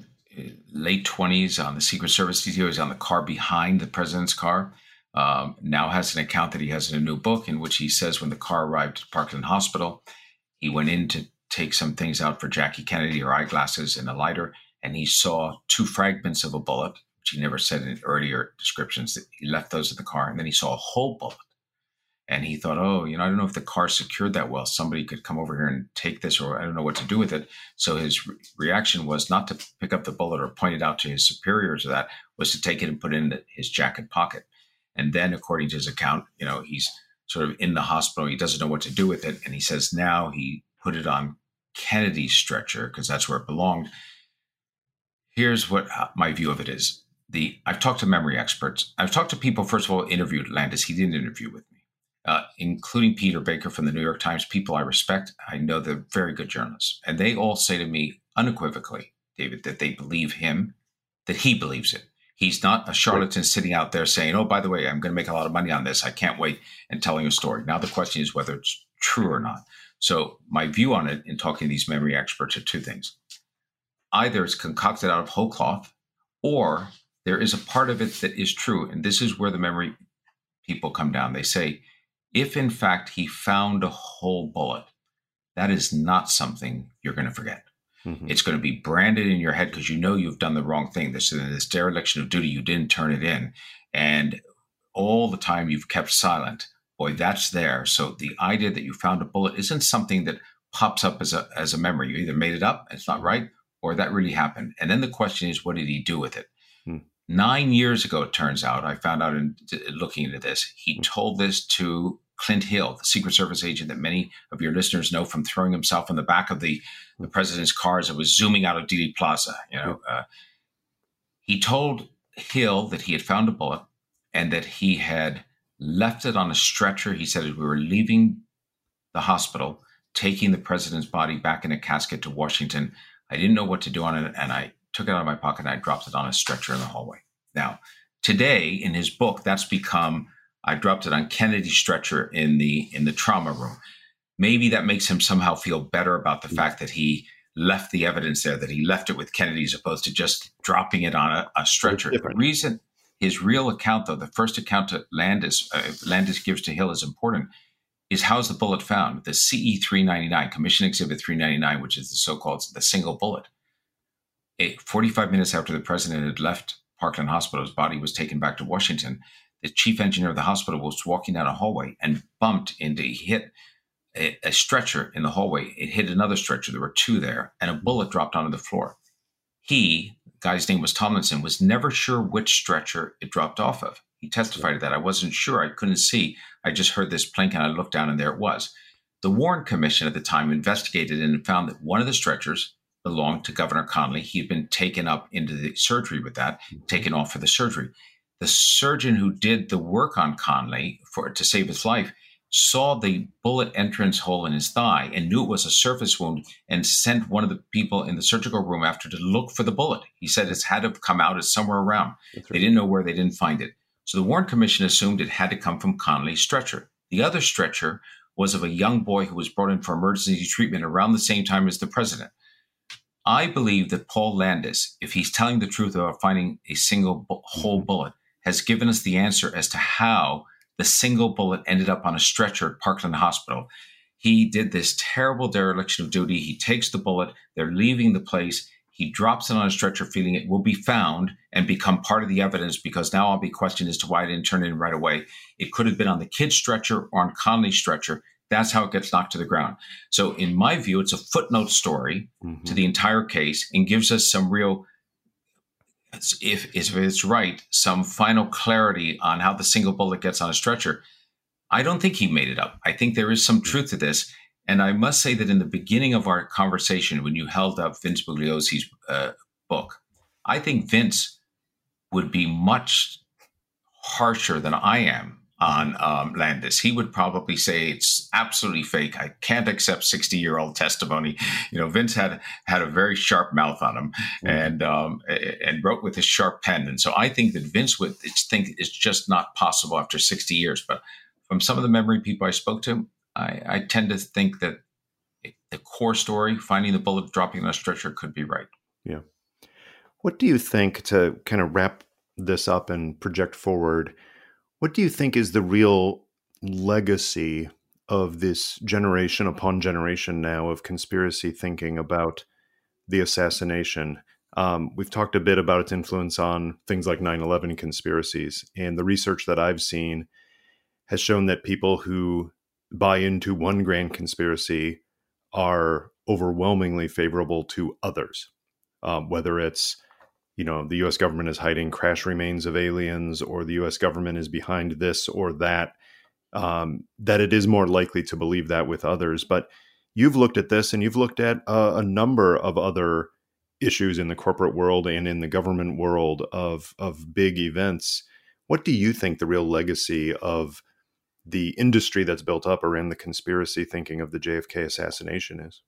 late 20s on the Secret Service detail. He's on the car behind the president's car. Um, now has an account that he has in a new book in which he says when the car arrived at Parkland Hospital, he went in to take some things out for Jackie Kennedy her eyeglasses and a lighter, and he saw two fragments of a bullet, which he never said in earlier descriptions that he left those in the car, and then he saw a whole bullet. And he thought, oh, you know, I don't know if the car secured that well. Somebody could come over here and take this, or I don't know what to do with it. So his re- reaction was not to pick up the bullet or point it out to his superiors or that, was to take it and put it in his jacket pocket. And then, according to his account, you know, he's sort of in the hospital. He doesn't know what to do with it. And he says now he put it on Kennedy's stretcher because that's where it belonged. Here's what uh, my view of it is. The I've talked to memory experts. I've talked to people. First of all, interviewed Landis. He didn't interview with me, including Peter Baker from the New York Times. People I respect. I know they're very good journalists, and they all say to me unequivocally, David, that they believe him, that he believes it. He's not a charlatan sitting out there saying, "Oh, by the way, I'm going to make a lot of money on this. I can't wait," and telling a story. Now the question is whether it's true or not. So my view on it in talking to these memory experts are two things. Either it's concocted out of whole cloth, or there is a part of it that is true. And this is where the memory people come down. They say, if in fact he found a whole bullet, that is not something you're going to forget. Mm-hmm. It's going to be branded in your head because you know you've done the wrong thing. This, this dereliction of duty, you didn't turn it in. And all the time you've kept silent boy, that's there. So the idea that you found a bullet isn't something that pops up as a as a memory. You either made it up, it's not right, or that really happened. And then the question is, what did he do with it? Hmm. Nine years ago, it turns out, I found out in looking into this, he hmm. told this to Clint Hill, the Secret Service agent that many of your listeners know from throwing himself in the back of the, the president's car as it was zooming out of Dealey Plaza. You know, uh, he told Hill that he had found a bullet and that he had left it on a stretcher. He said as we were leaving the hospital, taking the president's body back in a casket to Washington, I didn't know what to do on it, and I took it out of my pocket and I dropped it on a stretcher in the hallway. Now, today in his book, that's become I dropped it on Kennedy's stretcher in the in the trauma room. Maybe that makes him somehow feel better about the fact that he left the evidence there, that he left it with Kennedy as opposed to just dropping it on a, a stretcher. The reason his real account, though, the first account that Landis, uh, Landis gives to Hill is important, is how's the bullet found? The CE 399, Commission Exhibit 399, which is the so called the single bullet. It, 45 minutes after the president had left Parkland Hospital, his body was taken back to Washington. The chief engineer of the hospital was walking down a hallway and bumped into, hit a, a stretcher in the hallway. It hit another stretcher. There were two there, and a bullet dropped onto the floor. He, guy's name was Tomlinson, was never sure which stretcher it dropped off of. He testified to that. I wasn't sure. I couldn't see. I just heard this plink and I looked down and there it was. The Warren Commission at the time investigated and found that one of the stretchers belonged to Governor Connally. He had been taken up into the surgery with that, taken off for the surgery. The surgeon who did the work on Connally for to save his life saw the bullet entrance hole in his thigh and knew it was a surface wound and sent one of the people in the surgical room after to look for the bullet. He said it's had to come out as somewhere around. Right. They didn't know where, they didn't find it. So the Warren Commission assumed it had to come from Connally's stretcher. The other stretcher was of a young boy who was brought in for emergency treatment around the same time as the president. I believe that Paul Landis, if he's telling the truth about finding a single bu- whole bullet, has given us the answer as to how the single bullet ended up on a stretcher at Parkland Hospital. He did this terrible dereliction of duty. He takes the bullet, they're leaving the place. He drops it on a stretcher, feeling it will be found and become part of the evidence because now I'll be questioned as to why I didn't turn it in right away. It could have been on the kid's stretcher or on Connally's stretcher. That's how it gets knocked to the ground. So, in my view, it's a footnote story mm-hmm. to the entire case and gives us some real if, if it's right, some final clarity on how the single bullet gets on a stretcher. I don't think he made it up. I think there is some truth to this. And I must say that in the beginning of our conversation, when you held up Vince Bugliosi's uh, book, I think Vince would be much harsher than I am on um, Landis. He would probably say it's absolutely fake. I can't accept sixty-year-old testimony. You know, Vince had had a very sharp mouth on him, mm-hmm. and um, and wrote with a sharp pen. And so I think that Vince would think it's just not possible after sixty years. But from some of the memory people I spoke to, I, I tend to think that the core story, finding the bullet dropping on a stretcher, could be right. Yeah. What do you think to kind of wrap this up and project forward? What do you think is the real legacy of this generation upon generation now of conspiracy thinking about the assassination. Um, we've talked a bit about its influence on things like 9 11 conspiracies. And the research that I've seen has shown that people who buy into one grand conspiracy are overwhelmingly favorable to others, um, whether it's you know the U.S. government is hiding crash remains of aliens, or the U.S. government is behind this or that. Um, that it is more likely to believe that with others. But you've looked at this, and you've looked at uh, a number of other issues in the corporate world and in the government world of of big events. What do you think the real legacy of the industry that's built up around the conspiracy thinking of the JFK assassination is?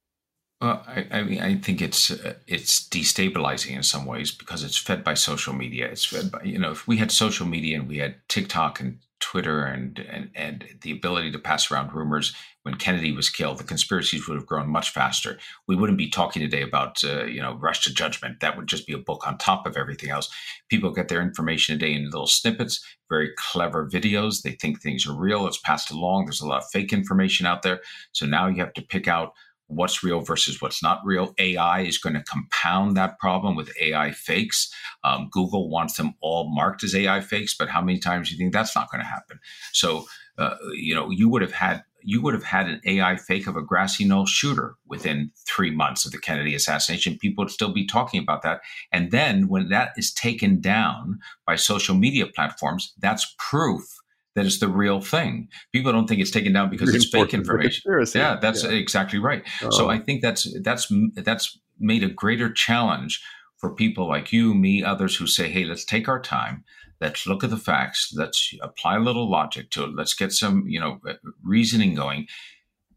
Well, I, I mean, I think it's uh, it's destabilizing in some ways because it's fed by social media. It's fed by you know, if we had social media and we had TikTok and Twitter and, and and the ability to pass around rumors when Kennedy was killed, the conspiracies would have grown much faster. We wouldn't be talking today about uh, you know rush to judgment. That would just be a book on top of everything else. People get their information today in little snippets, very clever videos. They think things are real. It's passed along. There's a lot of fake information out there. So now you have to pick out what's real versus what's not real. AI is going to compound that problem with AI fakes. Um, Google wants them all marked as AI fakes, but how many times do you think that's not going to happen? So, uh, you know, you would have had you would have had an AI fake of a grassy knoll shooter within three months of the Kennedy assassination. People would still be talking about that. And then when that is taken down by social media platforms, that's proof that it's the real thing. People don't think it's taken down because it's fake information. Yeah, that's yeah. exactly right. Oh. So I think that's that's that's made a greater challenge for people like you, me, others who say, "Hey, let's take our time. Let's look at the facts. Let's apply a little logic to it. Let's get some, you know, uh, reasoning going."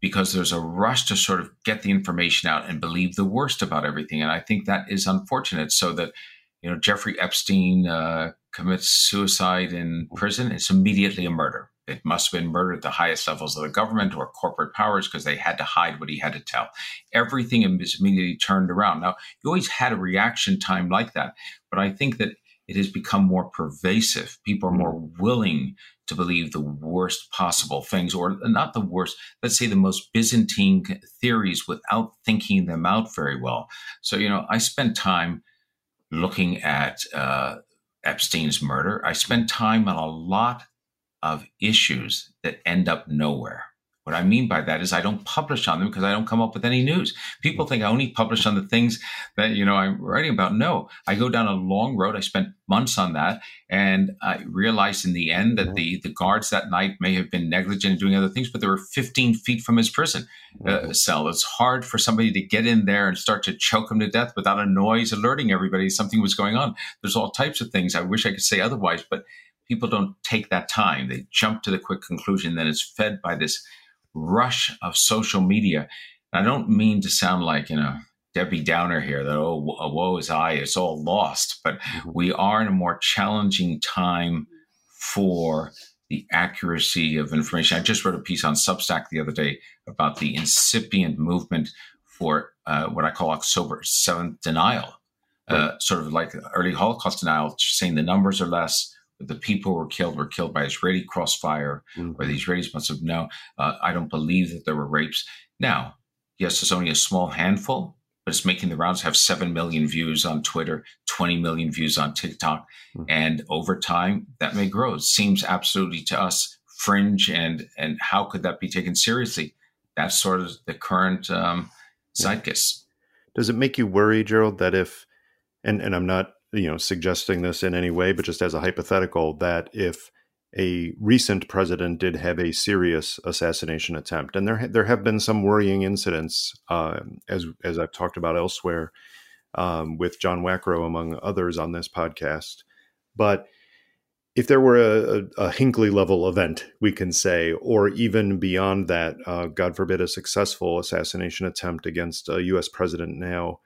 Because there's a rush to sort of get the information out and believe the worst about everything, and I think that is unfortunate. So that you know Jeffrey Epstein uh, commits suicide in prison, it's immediately a murder. It must have been murder at the highest levels of the government or corporate powers because they had to hide what he had to tell. Everything is immediately turned around. Now, you always had a reaction time like that, but I think that it has become more pervasive. People are more willing to believe the worst possible things, or not the worst, let's say the most Byzantine theories without thinking them out very well. So, you know, I spent time looking at uh, Epstein's murder. I spent time on a lot of issues that end up nowhere. What I mean by that is I don't publish on them because I don't come up with any news. People think I only publish on the things that you know I'm writing about. No, I go down a long road. I spent months on that, and I realized in the end that the the guards that night may have been negligent in doing other things, but they were 15 feet from his prison uh, cell. It's hard for somebody to get in there and start to choke him to death without a noise alerting everybody something was going on. There's all types of things. I wish I could say otherwise, but people don't take that time. They jump to the quick conclusion. Then it's fed by this rush of social media. I don't mean to sound like, you know, Debbie Downer here that, oh, woe is I, it's all lost. But mm-hmm. we are in a more challenging time for the accuracy of information. I just wrote a piece on Substack the other day about the incipient movement for uh, what I call October 7th denial, uh, right. uh, sort of like early Holocaust denial, saying the numbers are less, the people who were killed were killed by Israeli crossfire, mm-hmm. or the Israelis must have known. Uh, I don't believe that there were rapes. Now, yes, it's only a small handful, but it's making the rounds. Have seven million views on Twitter, twenty million views on TikTok, mm-hmm. and over time that may grow. It seems absolutely to us fringe, and and how could that be taken seriously? That's sort of the current um, zeitgeist. Does it make you worry, Gerald, that if and and I'm not you know suggesting this in any way, but just as a hypothetical, that if a recent president did have a serious assassination attempt, and there there have been some worrying incidents, uh, as as I've talked about elsewhere, um, with John Wackrow among others on this podcast. But if there were a, a, Hinckley level event, we can say, or even beyond that, uh, God forbid, a successful assassination attempt against a U.S. president now,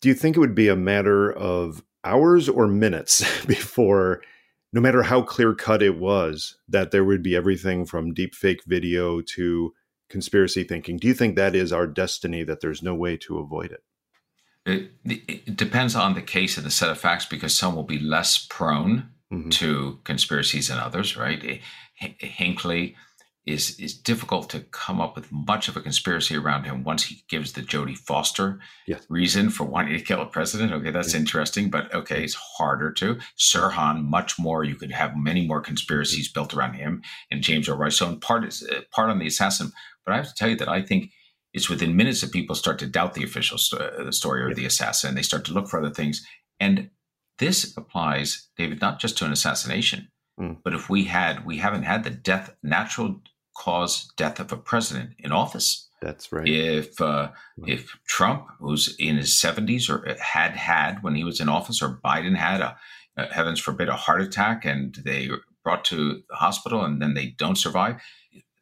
do you think it would be a matter of hours or minutes before, no matter how clear cut it was, that there would be everything from deep fake video to conspiracy thinking? Do you think that is our destiny, that there's no way to avoid it? It, it depends on the case and the set of facts because some will be less prone mm-hmm. to conspiracies than others, right? Hinckley is is difficult to come up with much of a conspiracy around him once he gives the Jodie Foster yes. reason for wanting to kill a president. Okay, that's yes. interesting, but okay, it's harder to. Sirhan, much more. You could have many more conspiracies built around him and James Earl Ray. So, in part is uh, part on the assassin, but I have to tell you that I think it's within minutes that people start to doubt the official uh, the story or the assassin. They start to look for other things, and this applies, David, not just to an assassination. Mm. But if we had, we haven't had the death, natural cause death of a president in office. That's right. If uh, if Trump, who's in his seventies, or had had when he was in office, or Biden had a, uh, heavens forbid, a heart attack, and they brought to the hospital, and then they don't survive.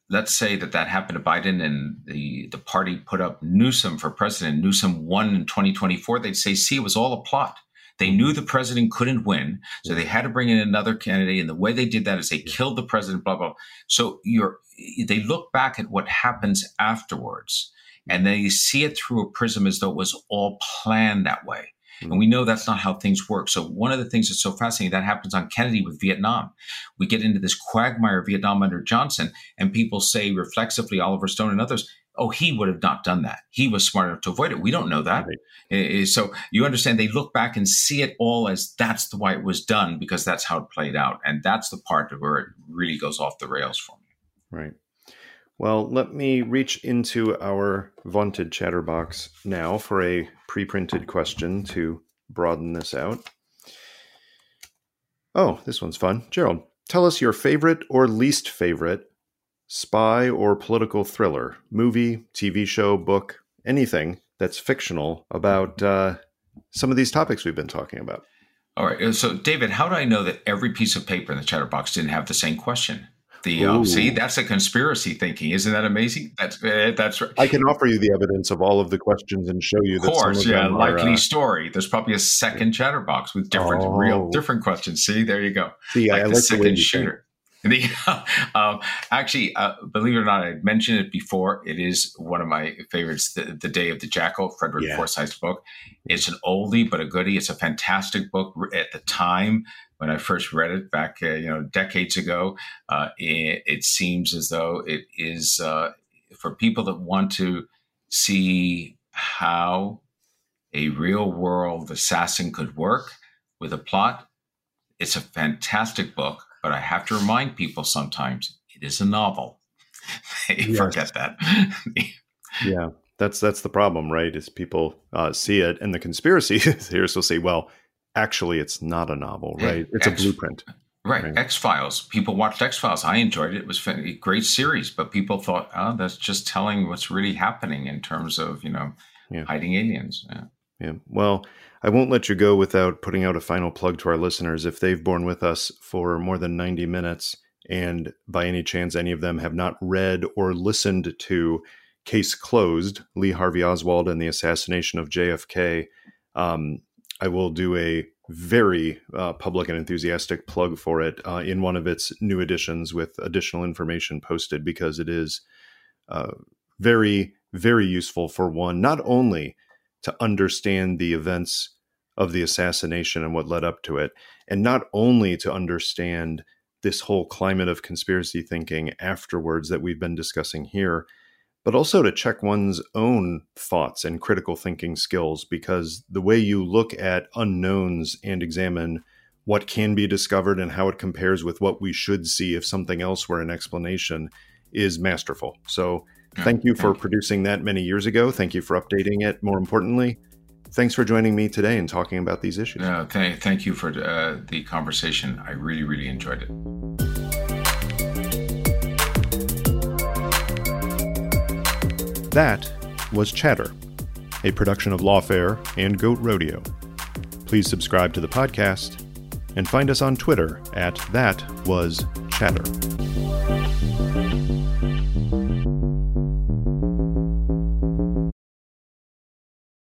Let's say that that happened to Biden, and the the party put up Newsom for president. Newsom won in 2024. They'd say, "See, it was all a plot." They knew the president couldn't win, so they had to bring in another candidate. And the way they did that is they killed the president. Blah blah. So you're they look back at what happens afterwards, and they see it through a prism as though it was all planned that way. And mm. we know that's not how things work. So one of the things that's so fascinating that happens on Kennedy with Vietnam. We get into this quagmire of Vietnam under Johnson, and people say reflexively, Oliver Stone and others, oh, he would have not done that. He was smart enough to avoid it. We don't know that. Right. So you understand they look back and see it all as that's the way it was done because that's how it played out. And that's the part where it really goes off the rails for me. Right. Well, let me reach into our vaunted chatterbox now for a pre printed question to broaden this out. Oh, this one's fun. Gerald, tell us your favorite or least favorite spy or political thriller, movie, TV show, book, anything that's fictional about uh, some of these topics we've been talking about. All right. So, David, how do I know that every piece of paper in the chatterbox didn't have the same question? The um, see, that's a conspiracy thinking. Isn't that amazing? That's uh, that's right. I can offer you the evidence of all of the questions and show you. Of course, yeah, likely are, uh, story. There's probably a second chatterbox with different, oh. real, different questions. See, there you go. See, like I the like second the shooter. The, um, actually, uh, believe it or not, I mentioned it before. It is one of my favorites, The, the Day of the Jackal, Frederick yeah. Forsyth's book. It's an oldie but a goodie. It's a fantastic book at the time when I first read it back, uh, you know, decades ago. Uh, it, it, seems as though it is uh, for people that want to see how a real world assassin could work with a plot. It's a fantastic book but I have to remind people sometimes it is a novel. they yes. forget that. yeah, that's that's the problem, right? Is people uh, see it, and the conspiracy theorists will say, "Well, actually, it's not a novel, right? It's X, a blueprint." Right. right. X Files. People watched X Files. I enjoyed it. It was a great series, but people thought, "Oh, that's just telling what's really happening in terms of you know yeah. hiding aliens." Yeah. Yeah. Well, I won't let you go without putting out a final plug to our listeners. If they've borne with us for more than 90 minutes, and by any chance any of them have not read or listened to Case Closed, Lee Harvey Oswald and the Assassination of JFK, um, I will do a very uh, public and enthusiastic plug for it uh, in one of its new editions with additional information posted because it is uh, very, very useful for one, not only to understand the events of the assassination and what led up to it, and not only to understand this whole climate of conspiracy thinking afterwards that we've been discussing here, but also to check one's own thoughts and critical thinking skills because the way you look at unknowns and examine what can be discovered and how it compares with what we should see if something else were an explanation is masterful. So, thank you for producing that many years ago. Thank you for updating it. More importantly, thanks for joining me today and talking about these issues. Uh, th- thank you for uh, the conversation. I really, really enjoyed it. That was Chatter, a production of Lawfare and Goat Rodeo. Please subscribe to the podcast and find us on Twitter at That Was Chatter.